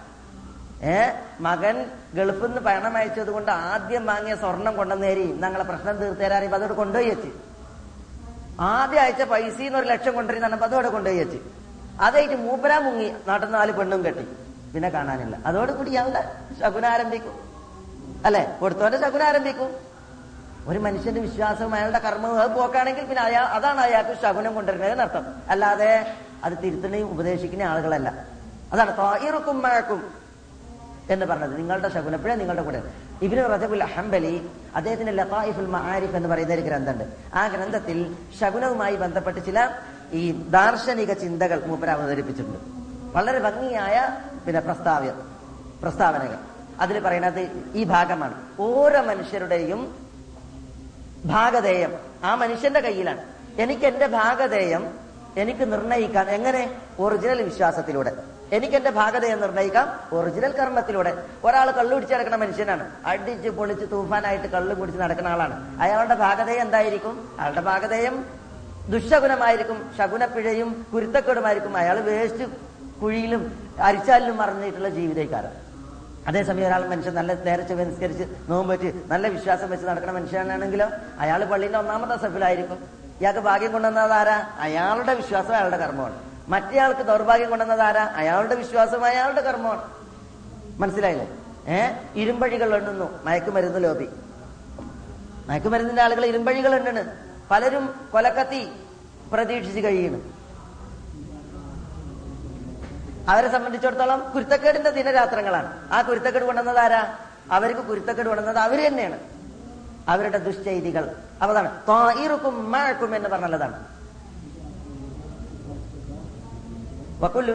ഏ? മകൻ ഗൾഫിൽ നിന്ന് പണം അയച്ചത് കൊണ്ട് ആദ്യം വാങ്ങിയ സ്വർണം കൊണ്ടുവന്നേരി. ഞങ്ങളെ പ്രശ്നം തീർത്തേരാറി അതോട് കൊണ്ടുപോയി വെച്ച്. ആദ്യം അയച്ച പൈസ ഒരു ലക്ഷം കൊണ്ടുവരുന്ന അതോടെ കൊണ്ടുപോയി വെച്ച്. അതായിട്ട് മൂപ്പരാ മുങ്ങി നാട്ടിൽ നാല് പെണ്ണും കെട്ടി. പിന്നെ കാണാനില്ല. അതോടുകൂടി ഞങ്ങൾ ശകുനം ആരംഭിക്കും. അല്ലെ? കൊടുത്തവന്റെ ശകുനം ആരംഭിക്കും. ഒരു മനുഷ്യന്റെ വിശ്വാസവും അയാളുടെ കർമ്മവും അത് പോക്കാണെങ്കിൽ പിന്നെ അയാൾ അതാണ് അയാൾക്ക് ശകുനം കൊണ്ടുവരുന്നത് എന്നർത്ഥം അല്ലാതെ അത് തിരുത്തണയും ഉപദേശിക്കുന്ന ആളുകളല്ല. അതാണ് തായിറുക്കും മഴക്കും എന്ന് പറഞ്ഞത്. നിങ്ങളുടെ ശകുനപ്പിഴ നിങ്ങളുടെ കൂടെ. ഇബിന് റജബുൽ ഹംബലി അദ്ദേഹത്തിന്റെ ലതായിഫുൽ മആരിഫ് എന്ന് പറയുന്ന ഒരു ഗ്രന്ഥമുണ്ട്. ആ ഗ്രന്ഥത്തിൽ ശകുനവുമായി ബന്ധപ്പെട്ട് ചില ഈ ദാർശനിക ചിന്തകൾ മൂപ്പര അവതരിപ്പിച്ചിട്ടുണ്ട്. വളരെ ഭംഗിയായ പിന്നെ പ്രസ്താവ്യ പ്രസ്താവനകൾ. അതിൽ പറയുന്നത് ഈ ഭാഗമാണ്. ഓരോ മനുഷ്യരുടെയും ഭാഗധേയം ആ മനുഷ്യന്റെ കയ്യിലാണ്. എനിക്ക് എന്റെ ഭാഗധേയം എനിക്ക് നിർണയിക്കാം എങ്ങനെ? ഒറിജിനൽ വിശ്വാസത്തിലൂടെ. എനിക്ക് എന്റെ ഭാഗതയെ നിർണയിക്കാം ഒറിജിനൽ കർമ്മത്തിലൂടെ. ഒരാൾ കള്ളു പിടിച്ച് നടക്കുന്ന മനുഷ്യനാണ്. അടിച്ച് പൊളിച്ച് തൂഫാനായിട്ട് കള്ളു കുടിച്ച് നടക്കുന്ന ആളാണ്. അയാളുടെ ഭാഗതയെ എന്തായിരിക്കും? അയാളുടെ ഭാഗതയം ദുശകുനമായിരിക്കും ശകുനപ്പിഴയും കുരുത്തക്കേടുമായിരിക്കും. അയാൾ വേസ്റ്റ് കുഴിയിലും അരിച്ചാലിലും മറന്നിട്ടുള്ള ജീവിതക്കാരൻ അതേസമയം ഒരാൾ മനുഷ്യൻ നല്ല നേരത്തെ നിസ്കരിച്ച് നോമ്പ് വെച്ച് നല്ല വിശ്വാസം വെച്ച് നടക്കുന്ന മനുഷ്യനാണെങ്കിലോ അയാൾ പള്ളിന്റെ ഒന്നാമത്തെ സഫിലായിരിക്കും. ഇയാൾക്ക് ഭാഗ്യം കൊണ്ടുവന്നത് ആരാ? അയാളുടെ വിശ്വാസം അയാളുടെ കർമ്മമാണ്. മറ്റേയാൾക്ക് ദൗർഭാഗ്യം കൊണ്ടുവന്നത് ആരാ? അയാളുടെ വിശ്വാസം അയാളുടെ കർമ്മമാണ്. മനസ്സിലായില്ലേ? ഏ? ഇരുമ്പഴികൾ എണ്ണുന്നു. മയക്കുമരുന്ന് ലോബി. മയക്കുമരുന്നിന്റെ ആളുകൾ ഇരുമ്പഴികൾ എണ്ണണ്. പലരും കൊലക്കത്തി പ്രതീക്ഷിച്ച് കഴിയുന്നു അവരെ സംബന്ധിച്ചിടത്തോളം കുരുത്തക്കേടിന്റെ ദിനരാത്രങ്ങളാണ്. ആ കുരുത്തക്കേട് കൊണ്ടുവന്നത് ആരാ? അവർക്ക് കുരുത്തക്കേട് കൊണ്ടുവന്നത് അവർ തന്നെയാണ്. അവരുടെ ദുശ്ചൈതികൾ അപ്പതാണ് തായിറുക്കും മഴക്കും എന്ന് പറഞ്ഞതാണ്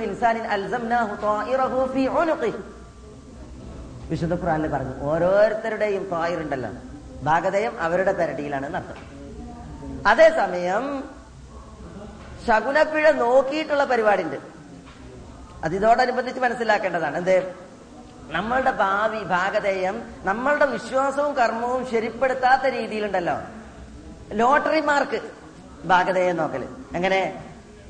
ഇൻസാനിൻ തായിറഹു ഫീ വിശുദ്ധ ഖുറാനിൽ പറഞ്ഞു ഓരോരുത്തരുടെയും തോയിറുണ്ടല്ലോ ഭാഗതയം അവരുടെ പെരടിയിലാണ് എന്നർത്ഥം അതേസമയം ശകുനപ്പിഴ നോക്കിയിട്ടുള്ള പരിപാടി ഉണ്ട് അത് ഇതോടനുബന്ധിച്ച് മനസ്സിലാക്കേണ്ടതാണ്. എന്ത്? നമ്മളുടെ ഭാവി ഭാഗതേയം നമ്മളുടെ വിശ്വാസവും കർമ്മവും ശരിപ്പെടുത്താത്ത രീതിയിലുണ്ടല്ലോ. Lottery mark ഭാഗതേയം നോക്കൽ. അങ്ങനെ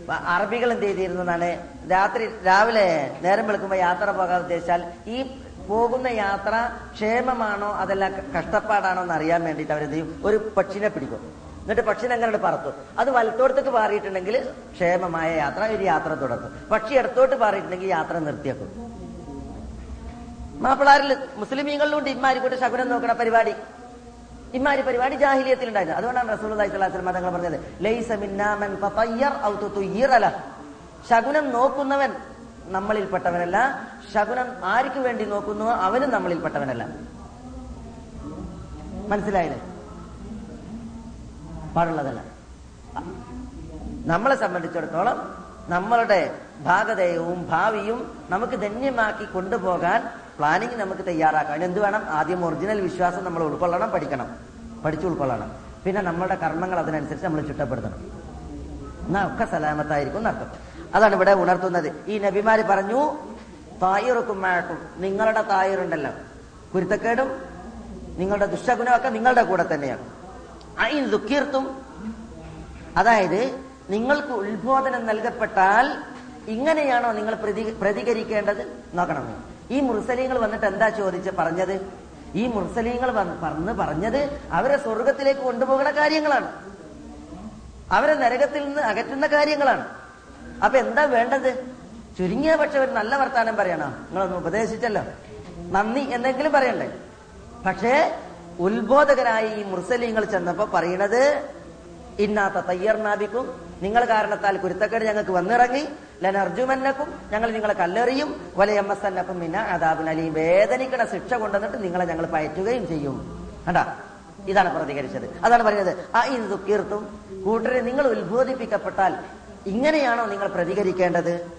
അറബികൾ എന്ത് ചെയ്തിരുന്നതാണ്? രാത്രി രാവിലെ നേരം വെളുക്കുമ്പോൾ യാത്ര പോകാൻ ഉദ്ദേശിച്ചാൽ ഈ പോകുന്ന യാത്ര ക്ഷേമമാണോ അതല്ല കഷ്ടപ്പാടാണോ എന്ന് അറിയാൻ വേണ്ടിയിട്ട് അവരെന്ത് ചെയ്യും? ഒരു പക്ഷിനെ പിടിക്കും. എന്നിട്ട് പക്ഷി അങ്ങനെ പറത്തു. അത് വലത്തോടത്തേക്ക് പാറിയിട്ടുണ്ടെങ്കിൽ ക്ഷേമമായ യാത്ര ഒരു യാത്ര തുടർത്തും പക്ഷി ഇടത്തോട്ട് പാറിയിട്ടുണ്ടെങ്കിൽ യാത്ര നിർത്തിയേക്കും. മാപ്പിളാരിൽ മുസ്ലിമീങ്ങളിലുണ്ട് ഇമ്മാരി കൂടെ ശകുനം നോക്കണ പരിപാടി. ഇമ്മാരി പരിപാടി ജാഹിലിയത്തിൽ ഉണ്ടായിരുന്നു അതുകൊണ്ടാണ് റസൂൽ തങ്ങൾ പറഞ്ഞത് ലൈസ മിന്നാ മൻ തതയ്യർ ഔ തുതയ്യിറ ലഹ്. ശകുനം നോക്കുന്നവൻ നമ്മളിൽപ്പെട്ടവനല്ല. ശകുനം ആർക്ക് വേണ്ടി നോക്കുന്നു? അവനും നമ്മളിൽപ്പെട്ടവനല്ല. മനസ്സിലായില്ലേ? പാടുള്ളതല്ല നമ്മളെ സംബന്ധിച്ചിടത്തോളം നമ്മളുടെ ഭാഗതയവും ഭാവിയും നമുക്ക് ധന്യമാക്കി കൊണ്ടുപോകാൻ പ്ലാനിങ് നമുക്ക് തയ്യാറാക്കാം അതിന് എന്ത് വേണം? ആദ്യം ഒറിജിനൽ വിശ്വാസം നമ്മൾ ഉൾക്കൊള്ളണം പഠിക്കണം. പഠിച്ചു ഉൾക്കൊള്ളണം. പിന്നെ നമ്മളുടെ കർമ്മങ്ങൾ അതിനനുസരിച്ച് നമ്മൾ ചുട്ടപ്പെടുത്തണം. എന്നാ ഒക്കെ സലാമത്തായിരിക്കും എന്നർത്ഥം. അതാണ് ഇവിടെ ഉണർത്തുന്നത്. ഈ നബിമാര് പറഞ്ഞു തായിറുക്കും മഴക്കും നിങ്ങളുടെ തായിറുണ്ടല്ലോ. കുരുത്തക്കേടും നിങ്ങളുടെ ദുഷ്ടഗുണമൊക്കെ നിങ്ങളുടെ കൂടെ തന്നെയാണ്. അയിൻ ദുഃഖീർത്തും അതായത് നിങ്ങൾക്ക് ഉത്ബോധനം നൽകപ്പെട്ടാൽ ഇങ്ങനെയാണോ നിങ്ങൾ പ്രതി പ്രതികരിക്കേണ്ടത്? നോക്കണം ഈ മുർസലീങ്ങൾ വന്നിട്ട് എന്താ ചോദിച്ച് പറഞ്ഞത്? ഈ മുർസലീങ്ങൾ പറഞ്ഞ് പറഞ്ഞത് അവരെ സ്വർഗത്തിലേക്ക് കൊണ്ടുപോകുന്ന കാര്യങ്ങളാണ്. അവരെ നരകത്തിൽ നിന്ന് അകറ്റുന്ന കാര്യങ്ങളാണ്. അപ്പൊ എന്താ വേണ്ടത്? ചുരുങ്ങിയ പക്ഷെ ഒരു നല്ല വർത്താനം പറയണോ. നിങ്ങളൊന്ന് ഉപദേശിച്ചല്ലോ. നന്ദി എന്തെങ്കിലും പറയണ്ടേ? പക്ഷേ ഉത്ബോധകരായി ഈ മുർസലിങ്ങൾ ചെന്നപ്പോ പറയണത് ഇന്നാത്ത തയ്യർനാബിക്കും നിങ്ങൾ കാരണത്താൽ കുരുത്തക്കേട് ഞങ്ങൾക്ക് വന്നിറങ്ങി. ലനർജുമന്നക്കും ഞങ്ങൾ നിങ്ങളെ കല്ലെറിയും. വലയമ്മസന്നക്കും പിന്നെ അതാബിൻ അലിയും വേദനിക്കണ ശിക്ഷ കൊണ്ടുവന്നിട്ട് നിങ്ങളെ ഞങ്ങൾ പയറ്റുകയും ചെയ്യും. കണ്ടാ? ഇതാണ് പ്രതികരിച്ചത്. അതാണ് പറയുന്നത്. ആ ഇത് ദുഃഖീർത്തും കൂട്ടരെ നിങ്ങൾ ഉത്ബോധിപ്പിക്കപ്പെട്ടാൽ ഇങ്ങനെയാണോ നിങ്ങൾ പ്രതികരിക്കേണ്ടത്?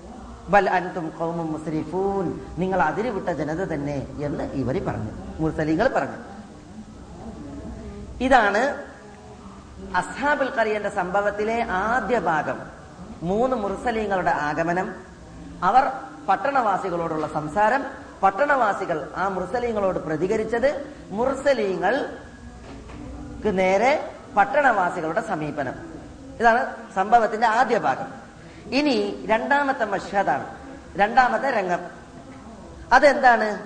ബൽ അൻതും കൗമും മുസ്രിഫൂൻ. നിങ്ങൾ അതിരുവിട്ട ജനത തന്നെ എന്ന് ഇവർ പറഞ്ഞു. മുസ്ലിങ്ങൾ പറഞ്ഞു. ഇതാണ് അസ്ഹാബുൽ കറിയന്റെ സംഭവത്തിലെ ആദ്യ ഭാഗം. മൂന്ന് മുർസലീങ്ങളുടെ ആഗമനം അവർ പട്ടണവാസികളോടുള്ള സംസാരം പട്ടണവാസികൾ ആ മുർസലീങ്ങളോട് പ്രതികരിച്ചത് മുർസലീങ്ങൾക്ക് നേരെ പട്ടണവാസികളുടെ സമീപനം. ഇതാണ് സംഭവത്തിന്റെ ആദ്യ ഭാഗം. ഇനി രണ്ടാമത്തെ മഷാദാണ് രണ്ടാമത്തെ രംഗം. അതെന്താണ്?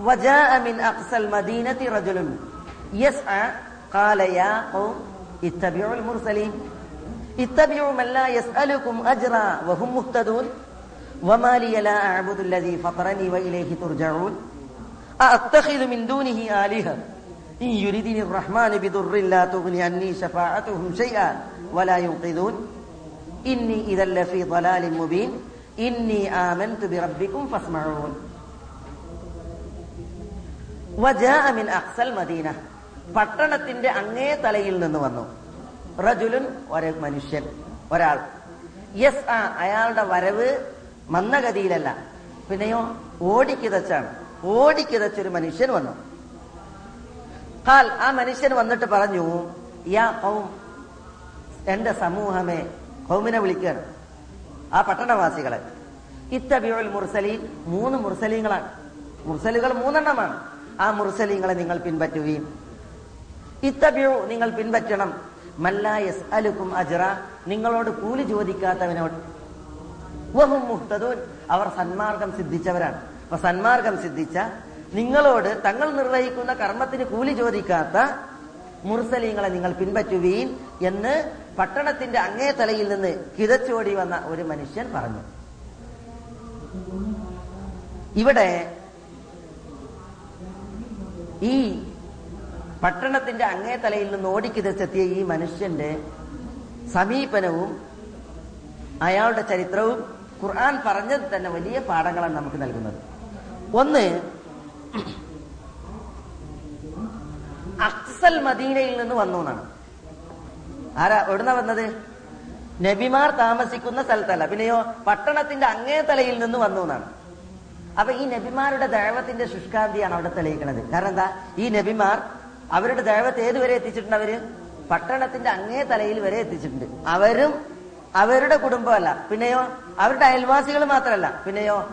വജാ അമിൻ അക്സൽ മദീനത്തി يسعى قال يا قوم اتبعوا المرسلين. اتبعوا من لا يسألكم أجرا وهم مهتدون. وما لي لا أعبد الذي فطرني وإليه ترجعون. أأتخذ من دونه آلهة؟ إن يردني الرحمن بضر لا تغني عني شفاعتهم شيئا ولا ينقذون. إني إذا لفي ضلال مبين. إني آمنت بربكم فاسمعون. وجاء من أقصى المدينة. പട്ടണത്തിന്റെ അങ്ങേ തലയിൽ നിന്ന് വന്നു. റജുലുൻ ഒരു മനുഷ്യൻ ഒരാൾ. യെസ് ആ അയാളുടെ വരവ് മന്ദഗതിയിലല്ല പിന്നെയോ ഓടിക്കിതച്ചാണ് ഓടിക്കിതച്ചൊരു മനുഷ്യൻ വന്നു. കാൽ ആ മനുഷ്യൻ വന്നിട്ട് പറഞ്ഞു യാ കൗം എന്റെ സമൂഹമേ കൗമിനെ വിളിക്കുകയാണ്. ആ പട്ടണവാസികളെ. ഇത്തബിയോൽ മുർസലീൻ മൂന്ന് മുർസലീങ്ങളാണ്. മുർസലുകൾ മൂന്നെണ്ണമാണ്. ആ മുർസലീങ്ങളെ നിങ്ങൾ പിൻപറ്റുകയും ഇത്തബിയു നിങ്ങൾ പിൻപറ്റണം. മല്ലായസ് അലുക്കും അജറ നിങ്ങളോട് കൂലി ചോദിക്കാത്തവനോട്. വഹും മുഹ്തദൂൻ അവർ സന്മാർഗം സിദ്ധിച്ചവരാണ്. അപ്പൊ സന്മാർഗം സിദ്ധിച്ച നിങ്ങളോട് തങ്ങൾ നിർവഹിക്കുന്ന കർമ്മത്തിന് കൂലി ചോദിക്കാത്ത മുർസലീങ്ങളെ നിങ്ങൾ പിൻപറ്റുകയും എന്ന് പട്ടണത്തിന്റെ അങ്ങേ തലയിൽ നിന്ന് കിതച്ചോടി വന്ന ഒരു മനുഷ്യൻ പറഞ്ഞു. ഇവിടെ ഈ പട്ടണത്തിന്റെ അങ്ങേ തലയിൽ നിന്ന് ഓടിക്കിതച്ചെത്തിയ ഈ മനുഷ്യന്റെ സമീപനവും അയാളുടെ ചരിത്രവും ഖുർആൻ പറഞ്ഞത് തന്നെ വലിയ പാഠങ്ങളാണ് നമുക്ക് നൽകുന്നത്. ഒന്ന് അക്സൽ മദീനയിൽ നിന്ന് വന്നു എന്നാണ്. ആരാ എവിടുന്ന വന്നത്? നബിമാർ താമസിക്കുന്ന സ്ഥലത്തല്ല. പിന്നെയോ പട്ടണത്തിന്റെ അങ്ങേ തലയിൽ നിന്ന് വന്നു എന്നാണ്. അപ്പൊ ഈ നബിമാരുടെ ദൈവത്തിന്റെ ശുഷ്കാന്തിയാണ് അവിടെ തെളിയിക്കുന്നത് കാരണം എന്താ? ഈ നബിമാർ അവരുടെ ദൈവത്തെ ഏതുവരെ എത്തിച്ചിട്ടുണ്ട് അവർ? പട്ടണത്തിന്റെ അങ്ങേ തലയിൽ വരെ എത്തിച്ചിട്ടുണ്ട്. അവരും അവരുടെ കുടുംബമല്ല. പിന്നെയോ അവരുടെ അയൽവാസികൾ മാത്രമല്ല. പിന്നെയോ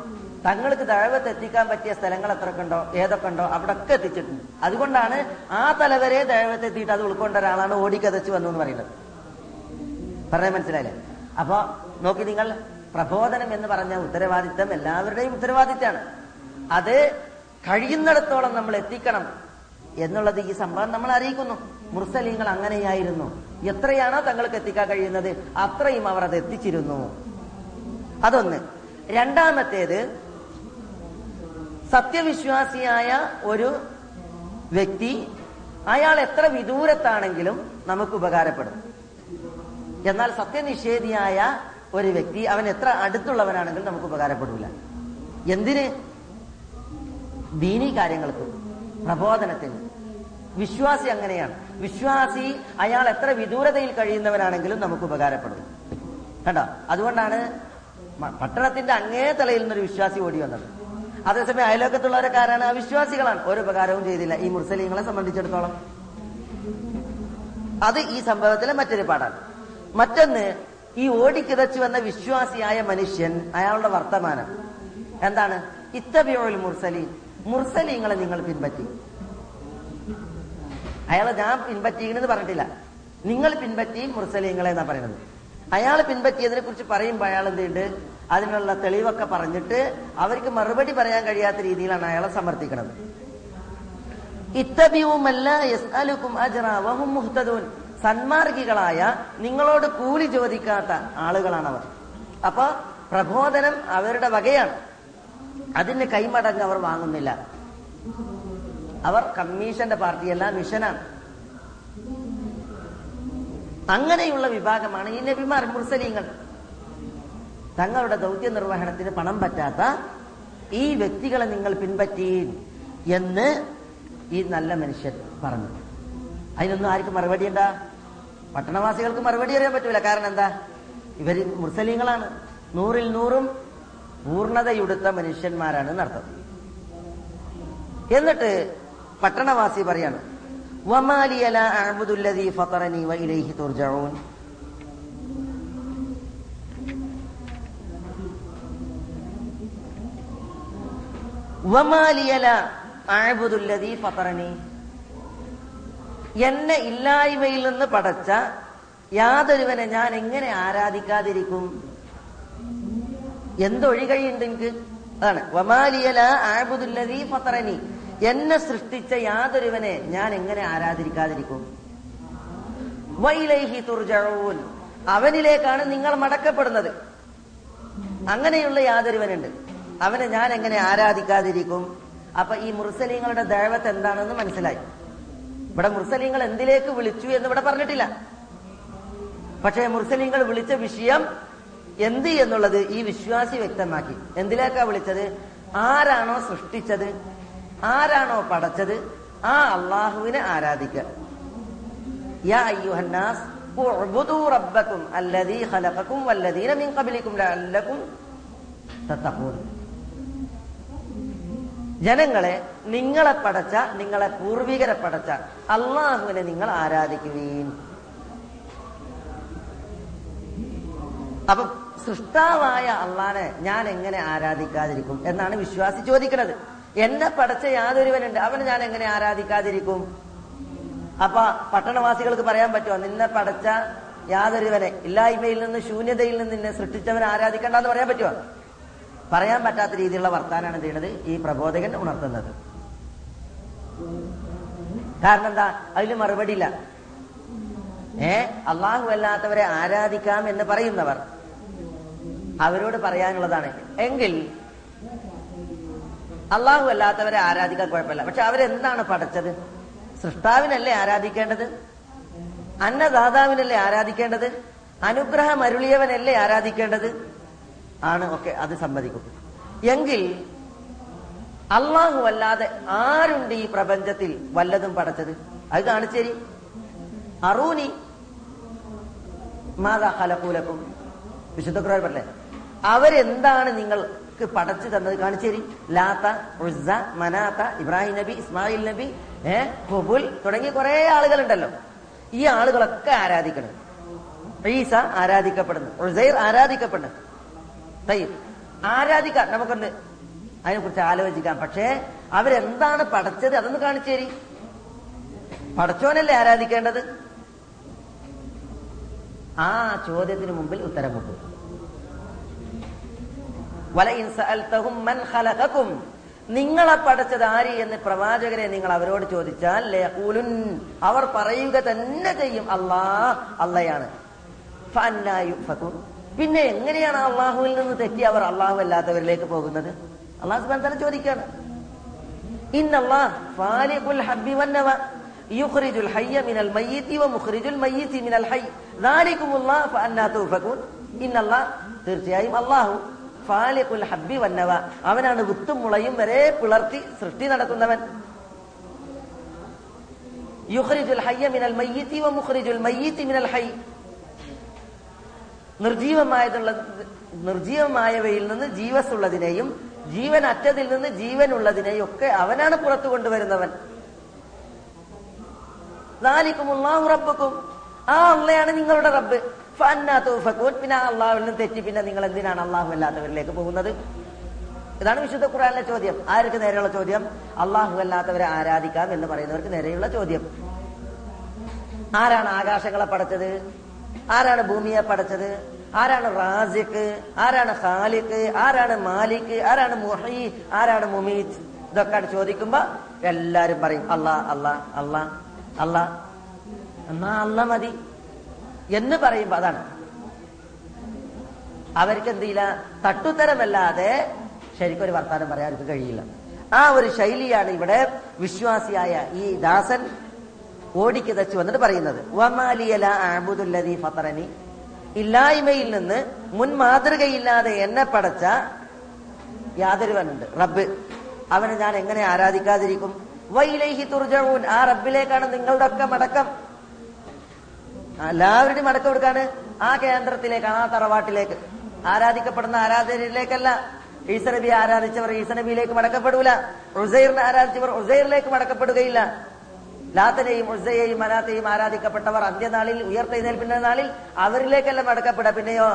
തങ്ങൾക്ക് ദൈവത്തെ എത്തിക്കാൻ പറ്റിയ സ്ഥലങ്ങൾ എത്രയൊക്കെ ഉണ്ടോ ഏതൊക്കെ ഉണ്ടോ അവിടെ ഒക്കെ എത്തിച്ചിട്ടുണ്ട്. അതുകൊണ്ടാണ് ആ തലവരെ ദൈവത്തെ എത്തിയിട്ട് അത് ഉൾക്കൊണ്ട ഒരാളാണ് ഓടിക്കതച്ച് വന്നു എന്ന് പറയുന്നത്. പറഞ്ഞ മനസ്സിലായില്ലേ? അപ്പൊ നോക്കി നിങ്ങൾ പ്രബോധനം എന്ന് പറഞ്ഞ ഉത്തരവാദിത്തം എല്ലാവരുടെയും ഉത്തരവാദിത്തമാണ് അത് കഴിയുന്നിടത്തോളം നമ്മൾ എത്തിക്കണം. എന്നുള്ളത് ഈ സംഭവം നമ്മൾ അറിയിക്കുന്നു. മുർസലിങ്ങൾ അങ്ങനെയായിരുന്നു. എത്രയാണോ തങ്ങൾക്ക് എത്തിക്കാൻ കഴിയുന്നത് അത്രയും അവർ അത് എത്തിച്ചിരുന്നു. അതൊന്ന്. രണ്ടാമത്തേത് സത്യവിശ്വാസിയായ ഒരു വ്യക്തി അയാൾ എത്ര വിദൂരത്താണെങ്കിലും നമുക്ക് ഉപകാരപ്പെടും. എന്നാൽ സത്യനിഷേധിയായ ഒരു വ്യക്തി അവൻ എത്ര അടുത്തുള്ളവനാണെങ്കിലും നമുക്ക് ഉപകാരപ്പെടില്ല എന്തിന്? ദീനീ കാര്യങ്ങൾക്ക്. പ്രബോധനത്തിന്. വിശ്വാസി അങ്ങനെയാണ്. വിശ്വാസി അയാൾ എത്ര വിദൂരതയിൽ കഴിയുന്നവനാണെങ്കിലും നമുക്ക് ഉപകാരപ്പെടും. കണ്ടോ? അതുകൊണ്ടാണ് പട്ടണത്തിന്റെ അങ്ങേ തലയിൽ നിന്നൊരു വിശ്വാസി ഓടി വന്നത്. അതേസമയം അയലോക്കത്തുള്ളവരൊക്കെ ആരാണ്? അവിശ്വാസികളാണ് ഒരു ഉപകാരവും ചെയ്തില്ല. ഈ മുർസലീങ്ങളെ സംബന്ധിച്ചിടത്തോളം. അത് ഈ സംഭവത്തിലെ മറ്റൊരു പാടാണ് മറ്റൊന്ന് ഈ ഓടിക്കിതച്ചു വന്ന വിശ്വാസിയായ മനുഷ്യൻ അയാളുടെ വർത്തമാനം. എന്താണ്? ഇത്തബിയോൽ മുർസലീൻ. മുർസലീങ്ങളെ നിങ്ങൾ പിൻപറ്റി. അയാളെ ഞാൻ പിൻപറ്റിയെന്ന് പറഞ്ഞിട്ടില്ല. നിങ്ങൾ പിൻപറ്റി മുർസലീങ്ങളെ എന്നാ പറയുന്നത്. അയാൾ പിൻപറ്റിയതിനെ കുറിച്ച് പറയുമ്പോൾ അയാൾ എന്തുണ്ട് അതിനുള്ള തെളിവൊക്കെ പറഞ്ഞിട്ട് അവർക്ക് മറുപടി പറയാൻ കഴിയാത്ത രീതിയിലാണ് അയാളെ സമർത്ഥിക്കുന്നത് സന്മാർഗികളായ നിങ്ങളോട് കൂലി ചോദിക്കാത്ത ആളുകളാണവർ. അപ്പൊ പ്രബോധനം അവരുടെ വകയാണ്. അതിന് കൈമടങ്ങ് അവർ വാങ്ങുന്നില്ല. അവർ കമ്മീഷന്റെ പാർട്ടിയല്ല മിഷനാണ്. അങ്ങനെയുള്ള വിഭാഗമാണ് ഈ നബിമാർ മുർസലീങ്ങൾ. തങ്ങളുടെ ദൗത്യ നിർവഹണത്തിന് പണം പറ്റാത്ത ഈ വ്യക്തികളെ നിങ്ങൾ പിൻപറ്റി എന്ന് ഈ നല്ല മനുഷ്യൻ പറഞ്ഞു. അതിനൊന്നും ആർക്കും മറുപടി എന്താ? പട്ടണവാസികൾക്ക് മറുപടി അറിയാൻ പറ്റൂല. കാരണം എന്താ? ഇവർ മുർസലീങ്ങളാണ്. നൂറിൽ നൂറും പൂർണതയുടുത്ത മനുഷ്യന്മാരാണ് നടത്തം എന്നിട്ട് പട്ടണവാസി പറയാണ് എന്നെ ഇല്ലായ്മയിൽ നിന്ന് പടച്ച യാതൊരുവനെ ഞാൻ എങ്ങനെ ആരാധിക്കാതിരിക്കും? എന്തൊഴികഴിയുണ്ട് എനിക്ക് അതാണ് വമാലിയല ആബുദുല്ലദീ ഫത്തറനി എന്നെ സൃഷ്ടിച്ച യാതൊരുവനെ ഞാൻ എങ്ങനെ ആരാധിക്കാതിരിക്കും? വൈലൈഹി തുർജഊൻ. അവനിലേക്കാണ് നിങ്ങൾ മടക്കപ്പെടുന്നത്. അങ്ങനെയുള്ള യാതൊരുവനുണ്ട്. അവനെ ഞാൻ എങ്ങനെ ആരാധിക്കാതിരിക്കും? അപ്പൊ ഈ മുർസലീങ്ങളുടെ ദൈവത്ത് എന്താണെന്ന് മനസ്സിലായി. ഇവിടെ മുർസലീങ്ങൾ എന്തിലേക്ക് വിളിച്ചു എന്ന് ഇവിടെ പറഞ്ഞിട്ടില്ല. പക്ഷേ മുർസലീങ്ങൾ വിളിച്ച വിഷയം എന്ത് എന്നുള്ളത് ഈ വിശ്വാസി വ്യക്തമാക്കി. എന്തിലേക്കാ വിളിച്ചത്? ആരാണോ സൃഷ്ടിച്ചത്? ആരാണോ പടച്ചത്? ആ അള്ളാഹുവിനെ ആരാധിക്കുക. വല്ലദീന മിൻ ജനങ്ങളെ നിങ്ങളെ പടച്ച നിങ്ങളെ പൂർവികരെ പടച്ച അള്ളാഹുവിനെ നിങ്ങൾ ആരാധിക്കുകയും. അപ്പൊ സൃഷ്ടാവായ അള്ളാനെ ഞാൻ എങ്ങനെ ആരാധിക്കാതിരിക്കും എന്നാണ് വിശ്വാസി ചോദിക്കുന്നത് എന്നെ പടച്ച യാതൊരുവനുണ്ട്. അവനെ ഞാൻ എങ്ങനെ ആരാധിക്കാതിരിക്കും? അപ്പൊ പട്ടണവാസികൾക്ക് പറയാൻ പറ്റുമോ? നിന്നെ പടച്ച യാതൊരുവനെ ഇല്ലായ്മയിൽ നിന്ന് ശൂന്യതയിൽ നിന്ന് നിന്നെ സൃഷ്ടിച്ചവനെ ആരാധിക്കണ്ടെന്ന് പറയാൻ പറ്റുമോ? പറയാൻ പറ്റാത്ത രീതിയിലുള്ള വർത്താനാണ് ചെയ്യുന്നത് ഈ പ്രബോധകൻ ഉണർത്തുന്നത്. കാരണം എന്താ? അതിന് മറുപടിയില്ല. ഏ? അള്ളാഹു അല്ലാത്തവരെ ആരാധിക്കാം എന്ന് പറയുന്നവർ. അവരോട് പറയാനുള്ളതാണ്. എങ്കിൽ അള്ളാഹു അല്ലാത്തവരെ ആരാധിക്കാൻ കുഴപ്പമില്ല. പക്ഷെ അവരെന്താണ് പഠിച്ചത് സൃഷ്ടാവിനല്ലേ ആരാധിക്കേണ്ടത്? അന്നദാതാവിനല്ലേ ആരാധിക്കേണ്ടത്? അനുഗ്രഹം അരുളിയവനല്ലേ ആരാധിക്കേണ്ടത്? ആണ് ഒക്കെ അത് സമ്മതിക്കും. എങ്കിൽ അള്ളാഹു അല്ലാതെ ആരുണ്ട് ഈ പ്രപഞ്ചത്തിൽ വല്ലതും പടച്ചത്? അത് കാണിച്ചേരി. അറൂനി മാതാ ഹലക്കൂലക്കും വിശുദ്ധ കുറവല്ലേ അവരെന്താണ് നിങ്ങൾക്ക് പടച്ചു തന്നത്? കാണിച്ചേരി. ലാത്ത ഉസ മനാത്ത ഇബ്രാഹിം നബി ഇസ്മായിൽ നബി ഏ ഹുബുൽ തുടങ്ങിയ കുറെ ആളുകളുണ്ടല്ലോ. ഈ ആളുകളൊക്കെ ആരാധിക്കണം. ഈസ ആരാധിക്കപ്പെടുന്നു. ഉസൈർ ആരാധിക്കപ്പെടുന്നു. തൈ ആരാധിക്കാം. നമുക്കൊന്ന് അതിനെക്കുറിച്ച് ആലോചിക്കാം. പക്ഷേ അവരെന്താണ് പടച്ചത്? അതൊന്ന് കാണിച്ചേരി. പടച്ചോനല്ലേ ആരാധിക്കേണ്ടത്? ആ ചോദ്യത്തിന് മുമ്പിൽ ഉത്തരം മുട്ടും. സഅൽതഹും മൻ നിങ്ങളെ പടച്ചത് ആര് എന്ന് പ്രവാചകരെ നിങ്ങൾ അവരോട് ചോദിച്ചാൽ അവർ പറയുക തന്നെ ചെയ്യും. അള്ളാ യുഫകൂൻ പിന്നെ എങ്ങനെയാണ് അള്ളാഹുവിൽ നിന്ന് തെറ്റി അവർ അള്ളാഹു അല്ലാത്തവരിലേക്ക് പോകുന്നത്? അള്ളാഹു വതആല ചോദിക്കാണ് തീർച്ചയായും അള്ളാഹു. ഹബ്ബി വന്നവ. അവനാണ് വിത്തും മുളയും വരെ പിളർത്തി സൃഷ്ടി നടത്തുന്നവൻ. ഹയ്യ മിനൽ മിനൽ നിർജീവമായതുള്ള നിർജീവമായവയിൽ നിന്ന് ജീവസുള്ളതിനെയും ജീവൻ അറ്റതിൽ നിന്ന് ജീവനുള്ളതിനെയും ഒക്കെ അവനാണ് പുറത്തു കൊണ്ടുവരുന്നവൻ. നാലിക്കും ഉള്ളാഹു റബ്ബക്കും. ആ അള്ളയാണ് നിങ്ങളുടെ റബ്ബ്. പിന്നെ അള്ളാഹുവിൽ നിന്ന് തെറ്റി. പിന്നെ നിങ്ങൾ എന്തിനാണ് അള്ളാഹു അല്ലാത്തവരിലേക്ക് പോകുന്നത്? ഇതാണ് വിശുദ്ധ ഖുറാനിലെ ചോദ്യം. ആർക്ക് നേരെയുള്ള ചോദ്യം? അള്ളാഹു അല്ലാത്തവരെ ആരാധിക്കാം എന്ന് പറയുന്നവർക്ക് നേരെയുള്ള ചോദ്യം. ആരാണ് ആകാശങ്ങളെ പടച്ചത്? ആരാണ് ഭൂമിയെ പടച്ചത്? ആരാണ് റാസിഖ്? ആരാണ് ഖാലിഖ്? ആരാണ് മാലിക് ആരാണ് മുഹി? ആരാണ് മുമീത് ഇതൊക്കെ ചോദിക്കുമ്പോ എല്ലാരും പറയും അല്ലാ അല്ലാ അല്ലാ അല്ലാ എന്നാ അല്ല മതി. എന്ന് പറയുമ്പോ അതാണ്. അവർക്ക് എന്ത് ചെയ്യില്ല? തട്ടുത്തരമല്ലാതെ ശരിക്കും ഒരു വർത്താനം പറയാൻ അവർക്ക് കഴിയില്ല. ആ ഒരു ശൈലിയാണ് ഇവിടെ വിശ്വാസിയായ ഈ ദാസൻ ഓടിക്കിതച്ചു വന്നിട്ട് പറയുന്നത്. വമാലിയല ആബുദുല്ലതി ഫത്തറനി ഇല്ലായ്മയിൽ നിന്ന് മുൻ മാതൃകയില്ലാതെ എന്നെ പടച്ച യാതൊരുവനുണ്ട്. റബ്ബ്. അവനെ ഞാൻ എങ്ങനെ ആരാധിക്കാതിരിക്കും? വൈലേഹി തുർജഊൻ ആ റബ്ബിലേക്കാണ് നിങ്ങളുടെ ഒക്കെ മടക്കം. എല്ലാവരുടെയും മടക്ക കൊടുക്കാണ് ആ കേന്ദ്രത്തിലേക്ക് ആ തറവാട്ടിലേക്ക്. ആരാധിക്കപ്പെടുന്ന ആരാധനയിലേക്കല്ല ഈസനബി ആരാധിച്ചവർ ഈസനബിയിലേക്ക് മടക്കപ്പെടൂല. ഉസൈറിനെ ആരാധിച്ചവർ ഉസൈറിലേക്ക് മടക്കപ്പെടുകയില്ല. ലാത്തനെയും ഉസയെയും മനാത്തെയും ആരാധിക്കപ്പെട്ടവർ അന്ത്യനാളിൽ ഉയർത്തെഴുന്നേൽപ്പിന്റെ നാളിൽ അവരിലേക്കല്ല മടക്കപ്പെടുക. പിന്നെയോ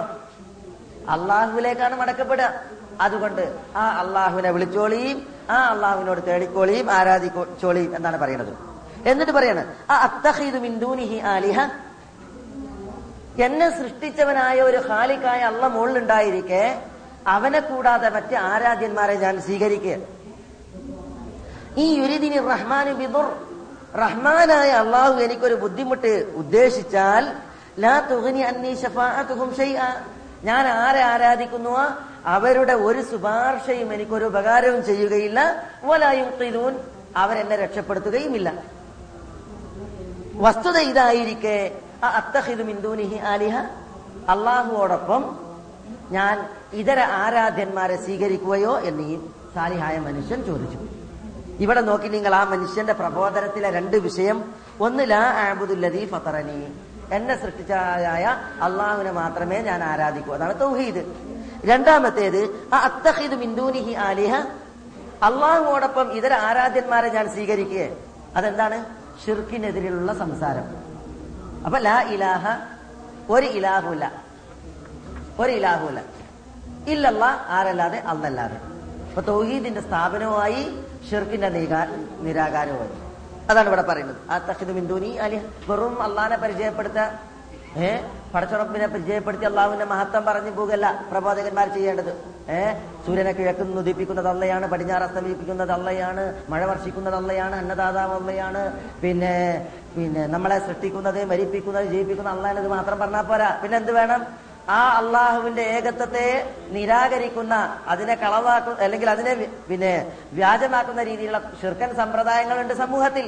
അള്ളാഹുവിലേക്കാണ് മടക്കപ്പെടുക. അതുകൊണ്ട് ആ അള്ളാഹുവിനെ വിളിച്ചോളിയും ആ അള്ളാഹുവിനോട് തേടിക്കോളിയും ആരാധിക്കോളിയും എന്നാണ് പറയുന്നത്. എന്നിട്ട് പറയാണ് ആ അത്തഹീദു മിന്ദൂനിഹി ആലിഹ എന്നെ സൃഷ്ടിച്ചവനായ ഒരു ഹാലിക്കായ അള്ള മുകളിലുണ്ടായിരിക്കെ അവനെ കൂടാതെ മറ്റ് ആരാധ്യന്മാരെ ഞാൻ സ്വീകരിക്കുക ഈ യുരിദിനി റഹ്മാൻ ബിദുർ റഹ്മാനായ അള്ളാഹു എനിക്കൊരു ബുദ്ധിമുട്ട് ഉദ്ദേശിച്ചാൽ ലാ തുഗ്നി അന്നി ശഫാഅത്തുഹും ഷൈഅ ഞാൻ ആരെ ആരാധിക്കുന്നു അവരുടെ ഒരു ശുപാർശയും എനിക്കൊരു ഉപകാരവും ചെയ്യുകയില്ല. വലായും അവരെന്നെ രക്ഷപ്പെടുത്തുകയുമില്ല. വസ്തുത ഇതായിരിക്കെ അള്ളാഹുവോടൊപ്പം ഞാൻ ഇതര ആരാധ്യന്മാരെ സ്വീകരിക്കുകയോ എന്ന് ഈ സാലിഹായ മനുഷ്യൻ ചോദിച്ചു. ഇവിടെ നോക്കി നിങ്ങൾ ആ മനുഷ്യന്റെ പ്രബോധനത്തിലെ രണ്ട് വിഷയം. ഒന്ന് ലാ ആബുദുല്ലതി ഫത്തറനി എന്നെ സൃഷ്ടിച്ചായ അള്ളാഹുവിനെ മാത്രമേ ഞാൻ ആരാധിക്കൂ. അതാണ് തൗഹീദ്. രണ്ടാമത്തേത് അത്തഹിദ് മിന്ദൂനിഹി ആലിഹ. അള്ളാഹുവോടൊപ്പം ഇതര ആരാധ്യന്മാരെ ഞാൻ സ്വീകരിക്കുകയെ അതെന്താണ്? ഷിർക്കിനെതിരെയുള്ള സംസാരം. അപ്പൊ ലാ ഇലാഹ ഒരു ഇലാഹുല ഒരു ഇലാഹുല ഇല്ലല്ല ആരല്ലാതെ അന്നല്ലാതെ അപ്പൊ തൗഹീദിന്റെ സ്ഥാപനവുമായി ഷിർക്കിന്റെ നിരാ- നിരാകാരവുമായി. അതാണ് ഇവിടെ പറയുന്നത്. ആ തഹിദ് ബിന്ദുനി അലി വെറും അള്ളാനെ പരിചയപ്പെടുത്ത. ഏ? പടച്ചുറപ്പിനെ പരിചയപ്പെടുത്തി അള്ളാഹുവിന്റെ മഹത്വം പറഞ്ഞു പോകല്ല പ്രബോധകന്മാർ ചെയ്യേണ്ടത്. ഏഹ് സൂര്യനെ കിഴക്ക് ഉദിപ്പിക്കുന്നത് അള്ളയാണ് പടിഞ്ഞാറ് അസ്തമിപ്പിക്കുന്നത് അള്ളയാണ് മഴ വർഷിക്കുന്നത് അള്ളയാണ് അന്നദാതാവ് അള്ളയാണ് പിന്നെ പിന്നെ നമ്മളെ സൃഷ്ടിക്കുന്നത് മരിപ്പിക്കുന്നത് ജീവിപ്പിക്കുന്നത് ഇത് മാത്രം പറഞ്ഞാൽ പോരാ. പിന്നെ എന്ത് വേണം? ആ അള്ളാഹുവിന്റെ ഏകത്വത്തെ നിരാകരിക്കുന്ന അതിനെ കളവാക്കുന്ന അല്ലെങ്കിൽ അതിനെ പിന്നെ വ്യാജമാക്കുന്ന രീതിയിലുള്ള ഷിർക്കൻ സമ്പ്രദായങ്ങളുണ്ട് സമൂഹത്തിൽ.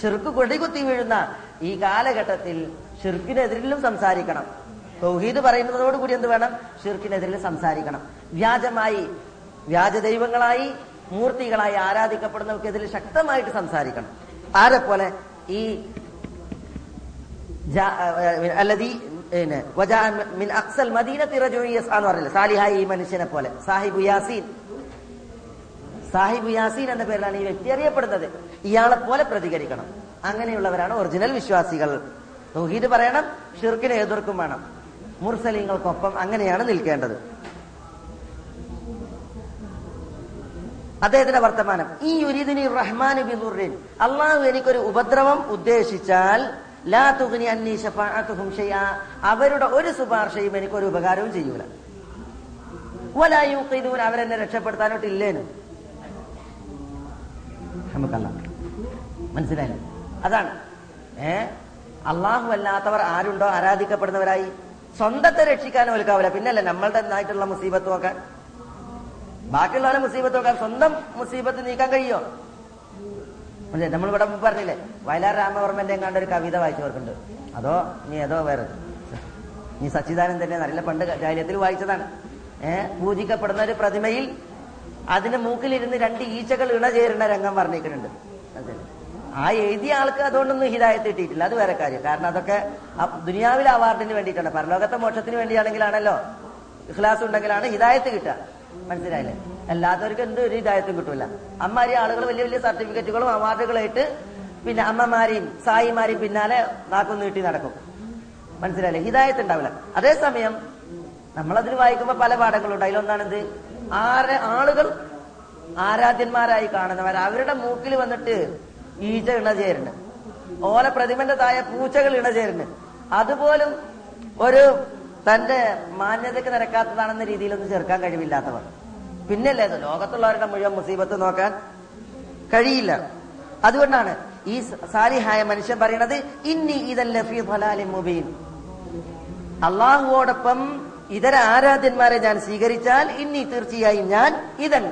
ഷിർക്ക് കൊടികുത്തി വീഴുന്ന ഈ കാലഘട്ടത്തിൽ ഷിർക്കിനെതിരിലും സംസാരിക്കണം. തൗഹീദ് പറയുന്നതോടുകൂടി എന്ത് വേണം? ഷിർക്കിനെതിരിൽ സംസാരിക്കണം. വ്യാജമായി വ്യാജ ദൈവങ്ങളായി മൂർത്തികളായി ആരാധിക്കപ്പെടുന്നവർക്കെതിരെ ശക്തമായിട്ട് സംസാരിക്കണം. ആരെ പോലെ? ഈ എന്ന് പറയില്ലേ സാലിഹായ ഈ മനുഷ്യനെ പോലെ. സാഹിബ് യാസീൻ. സാഹിബ് യാസീൻ എന്ന പേരിലാണ് ഈ വ്യക്തി അറിയപ്പെടുന്നത്. ഇയാളെ പോലെ പ്രതികരിക്കണം. അങ്ങനെയുള്ളവരാണ് ഒറിജിനൽ വിശ്വാസികൾ. തൗഹീദ് പറയണം ഷിർക്കിനെ എതിർക്കും വേണം. മുർസലിങ്ങൾക്കൊപ്പം അങ്ങനെയാണ് നിൽക്കേണ്ടത്. അദ്ദേഹത്തിന്റെ വർത്തമാനം ഈ യുരീദിനി റഹ്മാൻ അള്ളാഹു എനിക്കൊരു ഉപദ്രവം ഉദ്ദേശിച്ചാൽ ലാ തുഗ്നി അന്നി അവരുടെ ഒരു ശുപാർശയും എനിക്കൊരു ഉപകാരവും ചെയ്യൂല. വലാ യൂഖിദൂൻ അവരെന്നെ രക്ഷപ്പെടുത്താനോട്ടില്ലേനും? നമുക്കല്ല മനസ്സിലായില്ലേ? അതാണ്. ഏ? അള്ളാഹു അല്ലാത്തവർ ആരുണ്ടോ? ആരാധിക്കപ്പെടുന്നവരായി. സ്വന്തത്തെ രക്ഷിക്കാനും ഒരുക്കാവില്ല പിന്നല്ലേ നമ്മളുടെ നായിട്ടുള്ള മുസീബത്ത് നോക്കാൻ. ബാക്കിയുള്ളവരെ മുസീബത്ത് നോക്കാൻ സ്വന്തം മുസീബത്ത് നീക്കാൻ കഴിയോ? നമ്മൾ ഇവിടെ പറഞ്ഞില്ലേ വയലാർ രാമവർമ്മന്റെ എങ്ങാണ്ട് ഒരു കവിത വായിച്ചു ഓർക്കുന്നുണ്ട് അതോ നീ ഏതോ വേറെ. നീ സച്ചിദാനന്ദന്റെ നല്ല പണ്ട് ജാലിയത്തിൽ വായിച്ചതാണ്. ഏഹ് പൂജിക്കപ്പെടുന്ന ഒരു പ്രതിമയിൽ അതിന്റെ മൂക്കിലിരുന്ന് രണ്ട് ഈച്ചകൾ ഇണ ഇണചേരുന്ന രംഗം വർണിക്കുന്നുണ്ട്. അതെ ആ എഴുതിയ ആൾക്ക് അതുകൊണ്ടൊന്നും ഹിതായത്ത് കിട്ടിയിട്ടില്ല. അത് വേറെ കാര്യം. കാരണം അതൊക്കെ ദുനിയാവിലെ അവാർഡിന് വേണ്ടിയിട്ടാണ്. പരലോകത്തെ മോക്ഷത്തിന് വേണ്ടിയാണെങ്കിലാണല്ലോ ഇഖ്ലാസ് ഉണ്ടെങ്കിലാണ് ഹിതായത്ത് കിട്ടുക. മനസ്സിലായില്ലേ? അല്ലാത്തവർക്ക് എന്ത് ഒരു ഹിതായത്തും കിട്ടൂല. അമ്മാരി ആളുകൾ വലിയ വലിയ സർട്ടിഫിക്കറ്റുകളും അവാർഡുകളായിട്ട് പിന്നെ അമ്മമാരെയും സായിമാരെയും പിന്നാലെ നാക്കും നീട്ടി നടക്കും. മനസ്സിലായില്ലേ? ഹിതായത്ത് ഉണ്ടാവില്ല. അതേസമയം നമ്മളതിന് വായിക്കുമ്പോൾ പല പാഠങ്ങളുണ്ട്. അതിലൊന്നാണിത് ആരെ ആളുകൾ ആരാധ്യന്മാരായി കാണുന്നവർ. അവരുടെ മൂക്കിൽ വന്നിട്ട് ഈച്ച ചേരുന്നു ഓല പ്രതിമന്റെ തായ പൂച്ചകൾ ഇണചേരുന്നുണ്ട് അതുപോലും ഒരു തന്റെ മാന്യതയ്ക്ക് നിരക്കാത്തതാണെന്ന രീതിയിലൊന്നും ചേർക്കാൻ കഴിവില്ലാത്തവർ. പിന്നല്ലേ അത് ലോകത്തുള്ളവരുടെ മുഴുവൻ മുസീബത്ത് നോക്കാൻ കഴിയില്ല. അതുകൊണ്ടാണ് ഈ സാലിഹായ മനുഷ്യൻ പറയുന്നത് ഇന്നി ഇതല്ലേ ഫി ഫലാലി മുബീൻ. അള്ളാഹുവോടൊപ്പം ഇതര ആരാധ്യന്മാരെ ഞാൻ സ്വീകരിച്ചാൽ ഇനി തീർച്ചയായും ഞാൻ ഇതൻ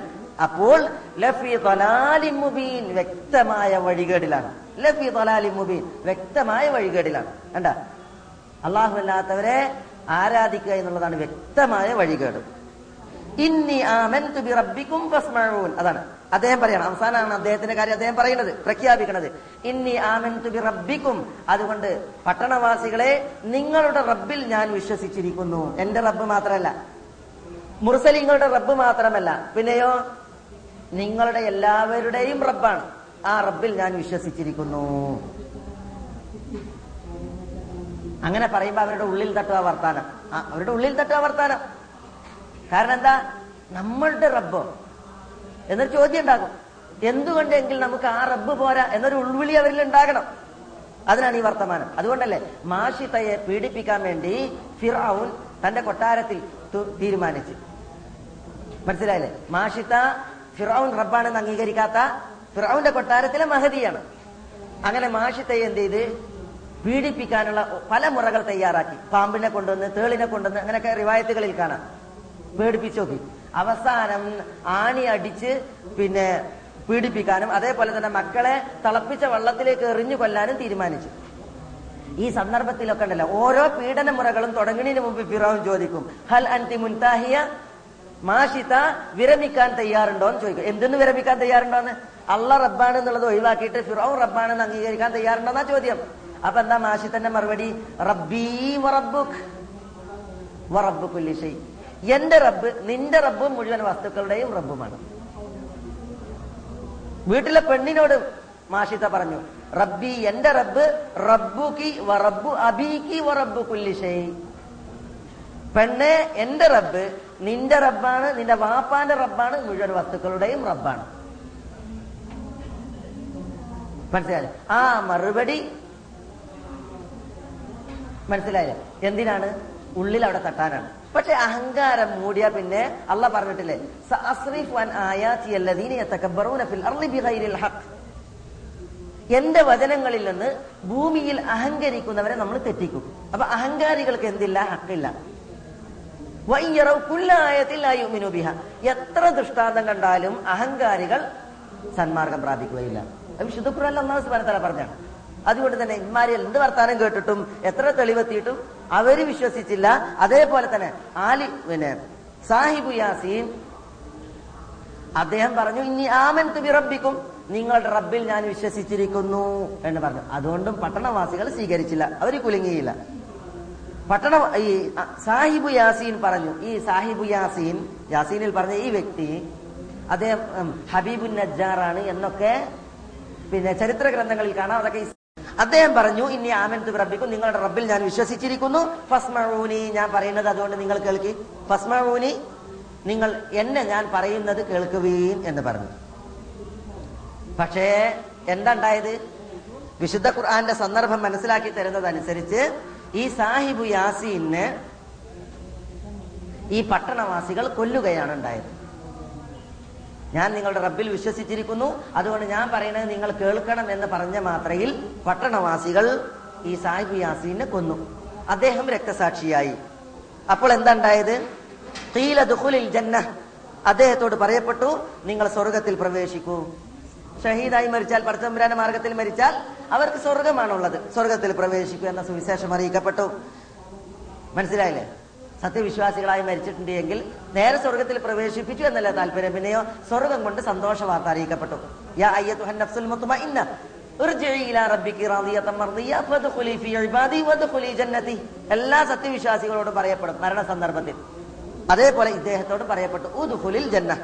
അപ്പോൾ ലഫി തൊലാലി മുബീൻ വ്യക്തമായ വഴികേടിലാണ്. ലഫി തൊലാലി മുബീൻ വ്യക്തമായ വഴികേടിലാണ്. കണ്ട? അല്ലാത്തവരെ ആരാധിക്കുക എന്നുള്ളതാണ് വ്യക്തമായ വഴികേട്. ഇന്നി ആമൻതു ബി റബ്ബിക്കും അതാണ്. അദ്ദേഹം പറയണം. അവസാനമാണ് അദ്ദേഹത്തിന്റെ കാര്യം അദ്ദേഹം പറയുന്നത് പ്രഖ്യാപിക്കുന്നത് ഇന്നി ആമൻതു ബി റബ്ബിക്കും അതുകൊണ്ട് പട്ടണവാസികളെ നിങ്ങളുടെ റബ്ബിൽ ഞാൻ വിശ്വസിച്ചിരിക്കുന്നു. എന്റെ റബ്ബ് മാത്രമല്ല. മുർസലിങ്ങളുടെ റബ്ബ് മാത്രമല്ല. പിന്നെയോ? നിങ്ങളുടെ എല്ലാവരുടെയും റബ്ബാണ്. ആ റബ്ബിൽ ഞാൻ വിശ്വസിച്ചിരിക്കുന്നു. അങ്ങനെ പറയുമ്പോ അവരുടെ ഉള്ളിൽ തട്ടുക വർത്താനം. അവരുടെ ഉള്ളിൽ തട്ടുക വർത്താനം. കാരണം എന്താ? നമ്മളുടെ റബ്ബോ. എന്നൊരു ചോദ്യം ഉണ്ടാകും. എന്തുകൊണ്ടെങ്കിൽ നമുക്ക് ആ റബ്ബ് പോരാ എന്നൊരു ഉൾവിളി അവരിൽ ഉണ്ടാകണം. അതിനാണ് ഈ വർത്തമാനം. അതുകൊണ്ടല്ലേ മാഷിത്തയെ പീഡിപ്പിക്കാൻ വേണ്ടി ഫിറൌൻ തന്റെ കൊട്ടാരത്തിൽ തീരുമാനിച്ചു. മനസ്സിലായില്ലേ? മാഷിത്ത ഫിറൌൻ റബ്ബാണെന്ന് അംഗീകരിക്കാത്ത ഫിറൌന്റെ കൊട്ടാരത്തിലെ മഹതിയാണ്. അങ്ങനെ മാഷിത്തയെ എന്ത് ചെയ്ത്? പീഡിപ്പിക്കാനുള്ള പല മുറകൾ തയ്യാറാക്കി. പാമ്പിനെ കൊണ്ടുവന്ന് തേളിനെ കൊണ്ടുവന്ന് അങ്ങനെയൊക്കെ റിവായത്തുകളിൽ കാണാം. പേടിപ്പിച്ചു നോക്കി. അവസാനം ആണി അടിച്ച് പിന്നെ പീഡിപ്പിക്കാനും അതേപോലെ തന്നെ മക്കളെ തിളപ്പിച്ച വെള്ളത്തിലേക്ക് എറിഞ്ഞു കൊല്ലാനും തീരുമാനിച്ചു. ഈ സന്ദർഭത്തിലൊക്കെ ഉണ്ടല്ലോ ഓരോ പീഡന മുറകളും തുടങ്ങുന്നതിന് മുമ്പ് ഫിറോൻ ചോദിക്കും ഹൽ അന്തി മുൻതാഹിയ മാഷിത വിരമിക്കാൻ തയ്യാറുണ്ടോ എന്ന് ചോദിക്കും. എന്തെന്ന് വിരമിക്കാൻ തയ്യാറുണ്ടോന്ന്? അള്ള റബ്ബാണ് എന്നുള്ളത് ഒഴിവാക്കിയിട്ട് ഫിറോൻ റബ്ബാണെന്ന് അംഗീകരിക്കാൻ തയ്യാറുണ്ടോന്നാ ചോദ്യം. അപ്പൊ എന്താ മാഷിത്തന്റെ മറുപടി? റബ്ബീ കുല്ലി ഷൈ. എന്റെ റബ്ബ് നിന്റെ റബ്ബും മുഴുവൻ വസ്തുക്കളുടെയും റബ്ബുമാണ്. വീട്ടിലെ പെണ്ണിനോട് മാഷിത്ത പറഞ്ഞു റബ്ബി എന്റെ റബ്ബ് റബ്ബുക്കി വറബ്ബു അബീക്കി വറബ്ബു കുല്ലി ഷൈ. പെണ്ണെ എന്റെ റബ്ബ് നിന്റെ റബ്ബാണ് നിന്റെ വാപ്പാന്റെ റബ്ബാണ് മുഴുവൻ വസ്തുക്കളുടെയും റബ്ബാണ്. മനസ്സിലായില്ലേ? ആ മറുപടി മനസ്സിലായില്ലേ? എന്തിനാണ്? ഉള്ളിൽ അവിടെ തട്ടാനാണ്. പക്ഷെ അഹങ്കാരം മൂടിയ പിന്നെ അല്ല പറഞ്ഞിട്ടില്ലേ എന്റെ വചനങ്ങളിൽ നിന്ന് ഭൂമിയിൽ അഹങ്കരിക്കുന്നവരെ നമ്മൾ തെറ്റിക്കും. അപ്പൊ അഹങ്കാരികൾക്ക് എന്തില്ല? ഹക്കില്ല. എത്ര ദൃഷ്ടാന്തം കണ്ടാലും അഹങ്കാരികൾ സന്മാർഗം പ്രാപിക്കുകയില്ല. വിശുദ്ധ ഖുറാൻ ഒന്നാം സ്ഥാനത്തല പറഞ്ഞാണ് അതുകൊണ്ട് തന്നെ ഇമാരി എന്ത് വർത്താനം കേട്ടിട്ടും എത്ര തെളിവെത്തിയിട്ടും അവർ വിശ്വസിച്ചില്ല. അതേപോലെ തന്നെ ആലി പിന്നെ സാഹിബു യാസീൻ അദ്ദേഹം പറഞ്ഞു ഇനി ആമൻ തുബി റബ്ബിക്കും. നിങ്ങളുടെ റബ്ബിൽ ഞാൻ വിശ്വസിച്ചിരിക്കുന്നു എന്ന് പറഞ്ഞു. അതുകൊണ്ടും പട്ടണവാസികൾ സ്വീകരിച്ചില്ല. അവർ കുലുങ്ങിയില്ല. പട്ടണ ഈ സാഹിബു യാസീൻ പറഞ്ഞു. ഈ സാഹിബു യാസീൻ യാസീനിൽ പറഞ്ഞ ഈ വ്യക്തി അദ്ദേഹം ഹബീബു നജ്ജാറാണ് എന്നൊക്കെ പിന്നെ ചരിത്ര ഗ്രന്ഥങ്ങളിൽ കാണാം. അതൊക്കെ അദ്ദേഹം പറഞ്ഞു ഇനി ആമൻ റബ്ബിക്കും നിങ്ങളുടെ റബ്ബിൽ ഞാൻ വിശ്വസിച്ചിരിക്കുന്നു. ഫസ്മഊനി ഞാൻ പറയുന്നത് അതുകൊണ്ട് നിങ്ങൾ കേൾക്കി. ഫസ്മഊനി നിങ്ങൾ എന്നെ ഞാൻ പറയുന്നത് കേൾക്കുകയും എന്ന് പറഞ്ഞു. പക്ഷേ എന്താ ഉണ്ടായത്? വിശുദ്ധ ഖുർആന്റെ സന്ദർഭം മനസ്സിലാക്കി തരുന്നതനുസരിച്ച് ഈ സാഹിബു യാസീനെ ഈ പട്ടണവാസികൾ കൊല്ലുകയാണ് ഉണ്ടായത്. ഞാൻ നിങ്ങളുടെ റബ്ബിൽ വിശ്വസിച്ചിരിക്കുന്നു. അതുകൊണ്ട് ഞാൻ പറയുന്നത് നിങ്ങൾ കേൾക്കണം എന്ന് പറഞ്ഞ മാത്രയിൽ പട്ടണവാസികൾ ഈ സാഹിബ് യാസീനെ കൊന്നു. അദ്ദേഹം രക്തസാക്ഷിയായി. അപ്പോൾ എന്താ ഉണ്ടായത്? ദുഖുലിൽ ജന്ന അദ്ദേഹത്തോട് പറയപ്പെട്ടു നിങ്ങൾ സ്വർഗത്തിൽ പ്രവേശിക്കൂ. ഷഹീദായി മരിച്ചാൽ പടച്ചമ്പുരാന്റെ മാർഗത്തിൽ മരിച്ചാൽ അവർക്ക് സ്വർഗമാണുള്ളത്. സ്വർഗത്തിൽ പ്രവേശിക്കൂ എന്ന സുവിശേഷം അറിയിക്കപ്പെട്ടു. മനസ്സിലായില്ലേ? സത്യവിശ്വാസികളായി മരിച്ചിട്ടുണ്ട് എങ്കിൽ നേരെ സ്വർഗത്തിൽ പ്രവേശിപ്പിച്ചു എന്നല്ല താല്പര്യം? പിന്നെയോ സ്വർഗം കൊണ്ട് സന്തോഷ വാർത്ത അറിയിക്കപ്പെട്ടു. യാ എല്ലാ സത്യവിശ്വാസികളോടും പറയപ്പെടും മരണ സന്ദർഭത്തിൽ. അതേപോലെ ഇദ്ദേഹത്തോട് പറയപ്പെട്ടു ജന്ന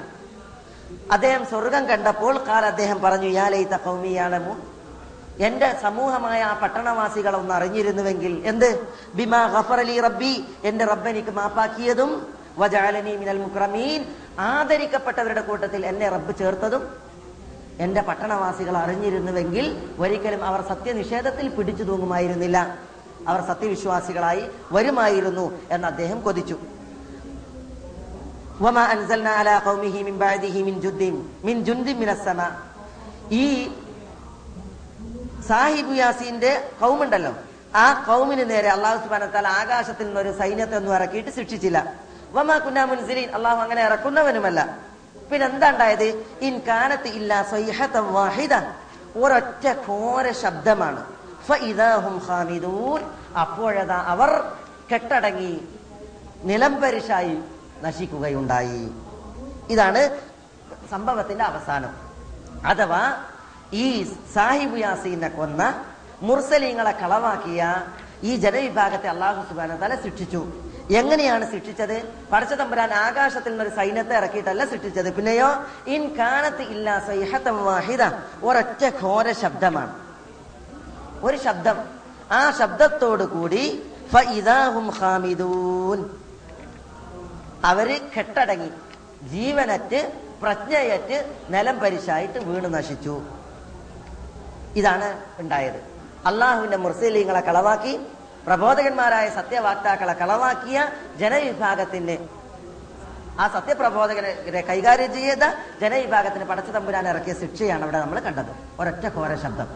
അദ്ദേഹം സ്വർഗം കണ്ടപ്പോൾ കാൽ അദ്ദേഹം പറഞ്ഞു യാ ലൈത ഖൗമി യഅലമു എന്റെ സമൂഹമായ ആ പട്ടണവാസികളെ ഒന്ന് അറിഞ്ഞിരുന്നുവെങ്കിൽ എന്ത്? ബിമാ ഗഫർ അലി റബ്ബി എന്റെ റബ്ബ് എനിക്ക് മാപ്പാക്കിയതും വജാലനി മിനൽ മുക്രമീൻ ആദരിക്കപ്പെട്ടവരുടെ കൂട്ടത്തിൽ എന്നെ റബ്ബ് ചേർത്തതും. എന്റെ പട്ടണവാസികൾ അറിഞ്ഞിരുന്നുവെങ്കിൽ ഒരിക്കലും അവർ സത്യനിഷേധത്തിൽ പിടിച്ചു തൂങ്ങുമായിരുന്നില്ല. അവർ സത്യവിശ്വാസികളായി വരുമായിരുന്നു എന്ന് അദ്ദേഹം കൊതിച്ചു. ഈ സാഹിബ് യാസീന്റെ കൗമുണ്ടല്ലോ. ആ കൗമിന് നേരെ അള്ളാഹു സുബാനത്താൽ ആകാശത്തിൽ നിന്ന് ഒരു സൈന്യത്തെ ഒന്നും ഇറക്കിയിട്ട് ശിക്ഷിച്ചില്ല. വമാ കുന്നാ മുൻസിലീൻ അള്ളാഹു അങ്ങനെ ഇറക്കുന്നവനുമല്ല. പിന്നെ എന്താ ഇൻ കാനത്ത് ഇല്ല സ്വൈഹത്തം വാഹിദ ഒരൊറ്റ ഘോര ശബ്ദമാണ്. അപ്പോഴതാ അവർ കെട്ടടങ്ങി നിലംപരിശായി നശിക്കുകയുണ്ടായി. ഇതാണ് സംഭവത്തിന്റെ അവസാനം. അഥവാ ഈ സാഹിബ് യാസീനെ കൊന്ന മുർസലീങ്ങളെ കളവാക്കിയ ഈ ജനവിഭാഗത്തെ അള്ളാഹു സുബാന തല ശിക്ഷിച്ചു. എങ്ങനെയാണ് ശിക്ഷിച്ചത്? പടച്ച തമ്പുരാൻ ആകാശത്തിൽ നിന്ന് ഒരു സൈന്യത്തെ ഇറക്കിയിട്ടല്ല ശിക്ഷിച്ചത്. പിന്നെയോ ഇൻ കാനത്ത് ഇല്ലാ സൈഹത്തം വാഹിദ ഒരൊറ്റ ഘോര ശബ്ദമാണ്. ഒരു ശബ്ദം. ആ ശബ്ദത്തോടു കൂടി അവർ കെട്ടടങ്ങി. ജീവനറ്റ് പ്രജ്ഞയറ്റ് നിലം പരിശായിട്ട് വീണ് നശിച്ചു. ഇതാണ് ഉണ്ടായത്. അള്ളാഹുവിന്റെ മുർസലീങ്ങളെ കളവാക്കി പ്രബോധകന്മാരായ സത്യവാക്താക്കളെ കളവാക്കിയ ജനവിഭാഗത്തിന് ആ സത്യപ്രബോധകരെ കൈകാര്യം ചെയ്ത ജനവിഭാഗത്തിന് പടച്ച തമ്പുരാൻ ഇറക്കിയ ശിക്ഷയാണ് അവിടെ നമ്മൾ കണ്ടത്. ഒരൊറ്റ ഘോര ശബ്ദം.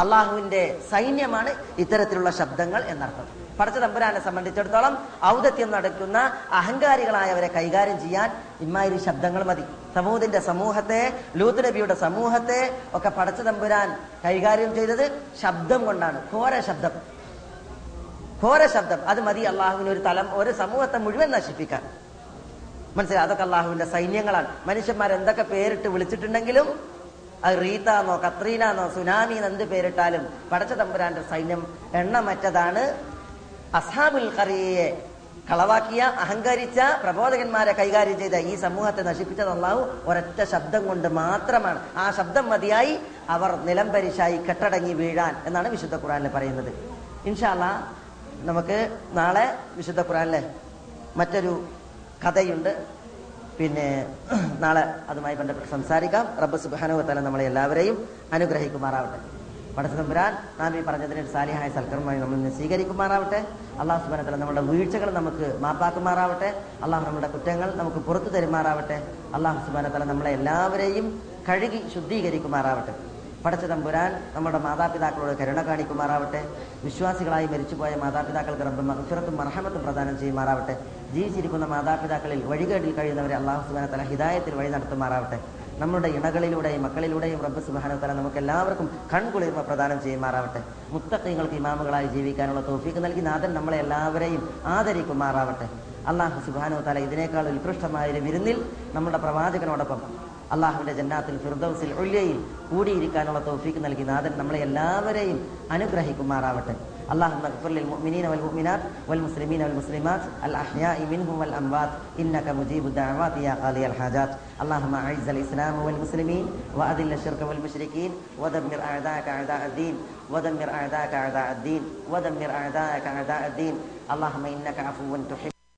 അള്ളാഹുവിന്റെ സൈന്യമാണ് ഇത്തരത്തിലുള്ള ശബ്ദങ്ങൾ എന്നർത്ഥം. പടച്ച തമ്പുരാനെ സംബന്ധിച്ചിടത്തോളം ഔദത്യം നടക്കുന്ന അഹങ്കാരികളായവരെ കൈകാര്യം ചെയ്യാൻ ഇമ്മാതിരി ശബ്ദങ്ങൾ മതി. സമൂഹത്തിന്റെ സമൂഹത്തെ ലൂത്ത് നബിയുടെ സമൂഹത്തെ ഒക്കെ പടച്ച തമ്പുരാൻ കൈകാര്യം ചെയ്തത് ശബ്ദം കൊണ്ടാണ്. ഘോര ശബ്ദം. ഘോര ശബ്ദം. അത് മതി അള്ളാഹുവിന് ഒരു തലം ഒരു സമൂഹത്തെ മുഴുവൻ നശിപ്പിക്കാൻ. മനസ്സിലായി? അതൊക്കെ അള്ളാഹുവിന്റെ സൈന്യങ്ങളാണ്. മനുഷ്യന്മാർ എന്തൊക്കെ പേരിട്ട് വിളിച്ചിട്ടുണ്ടെങ്കിലും അത് റീത്താന്നോ കത്രീനാന്നോ സുനാമിന്ന് എന്ത് പേരിട്ടാലും പടച്ച തമ്പുരാന്റെ സൈന്യം എണ്ണമറ്റതാണ് അസാബുൽ കറിയെ കളവാക്കിയ അഹങ്കരിച്ച പ്രബോധകന്മാരെ കൈകാര്യം ചെയ്ത ഈ സമൂഹത്തെ നശിപ്പിച്ചത് അള്ളാഹു ഒരൊറ്റ ശബ്ദം കൊണ്ട് മാത്രമാണ്. ആ ശബ്ദം മതിയായി അവർ നിലംപരിശായി കെട്ടടങ്ങി വീഴാൻ എന്നാണ് വിശുദ്ധ ഖുറാനിൽ പറയുന്നത്. ഇൻഷാല്ല നമുക്ക് നാളെ വിശുദ്ധ ഖുറാനിലെ മറ്റൊരു കഥയുണ്ട്. പിന്നെ നാളെ അതുമായി ബന്ധപ്പെട്ട് സംസാരിക്കാം. റബ്ബ് സുബാനുവത്തല നമ്മളെ എല്ലാവരെയും അനുഗ്രഹിക്കുമാറാവട്ടെ. പടച്ചതമ്പുരാൻ നാം ഈ പറഞ്ഞതിന് സാലിഹായ സൽക്കർമ്മമായി നമ്മൾ സ്വീകരിക്കുമാറാവട്ടെ. അള്ളാഹു സുബാനത്തല നമ്മുടെ വീഴ്ചകൾ നമുക്ക് മാപ്പാക്കുമാറാവട്ടെ. അള്ളാഹു നമ്മുടെ കുറ്റങ്ങൾ നമുക്ക് പുറത്തു തരുമാറാവട്ടെ. അള്ളാഹു സുബാനത്തല നമ്മളെ എല്ലാവരെയും കഴുകി ശുദ്ധീകരിക്കുമാറാവട്ടെ. പടച്ച തമ്പുരാൻ നമ്മുടെ മാതാപിതാക്കളോട് കരുണ കാണിക്കുമാറാവട്ടെ. വിശ്വാസികളായി മരിച്ചുപോയ മാതാപിതാക്കൾക്ക് റബ്ബ് മഹഫിറത്തും മർഹമത്തും പ്രദാനം ചെയ്യുമാറാവട്ടെ. ജീവിച്ചിരിക്കുന്ന മാതാപിതാക്കളിൽ വഴികേടിൽ കഴിയുന്നവരെ അള്ളാഹു സുബാനത്തല ഹിദായത്തിൽ വഴി നടത്തുമാറാവട്ടെ. നമ്മുടെ ഇണകളിലൂടെയും മക്കളിലൂടെയും റബ്ബ് സുബാനത്തല നമുക്ക് എല്ലാവർക്കും കൺകുളിർമ പ്രദാനം ചെയ്യുമാറാവട്ടെ. മുത്തക്കൈകൾക്ക് ഇമാമുകളായി ജീവിക്കാനുള്ള തോഫീക്ക് നൽകി നാഥൻ നമ്മളെ എല്ലാവരെയും ആദരിക്കുമാറാവട്ടെ. അള്ളാഹു സുബാനോ തല ഇതിനേക്കാൾ ഉത്കൃഷ്ടമായ ഒരു വിരുന്നിൽ നമ്മുടെ പ്രവാചകനോടൊപ്പം അള്ളാഹുവിന്റെ ജന്നാത്തിൽ ഫിർദൌസിൽ ഒല്യയിൽ കൂടിയിരിക്കാനുള്ള തോഫീക്ക് നൽകി നാഥൻ നമ്മളെ എല്ലാവരെയും അനുഗ്രഹിക്കുമാറാവട്ടെ. اللهم اغفر للمؤمنين والمؤمنات والمسلمين والمسلمات الأحياء منهم والأموات إنك مجيب الدعوات يا قاضي الحاجات. اللهم أعز الإسلام والمسلمين وأذل الشرك والمشركين ودمر أعداءك أعداء الدين ودمر أعداءك أعداء الدين ودمر أعداءك أعداء الدين. اللهم إنك عفو تحب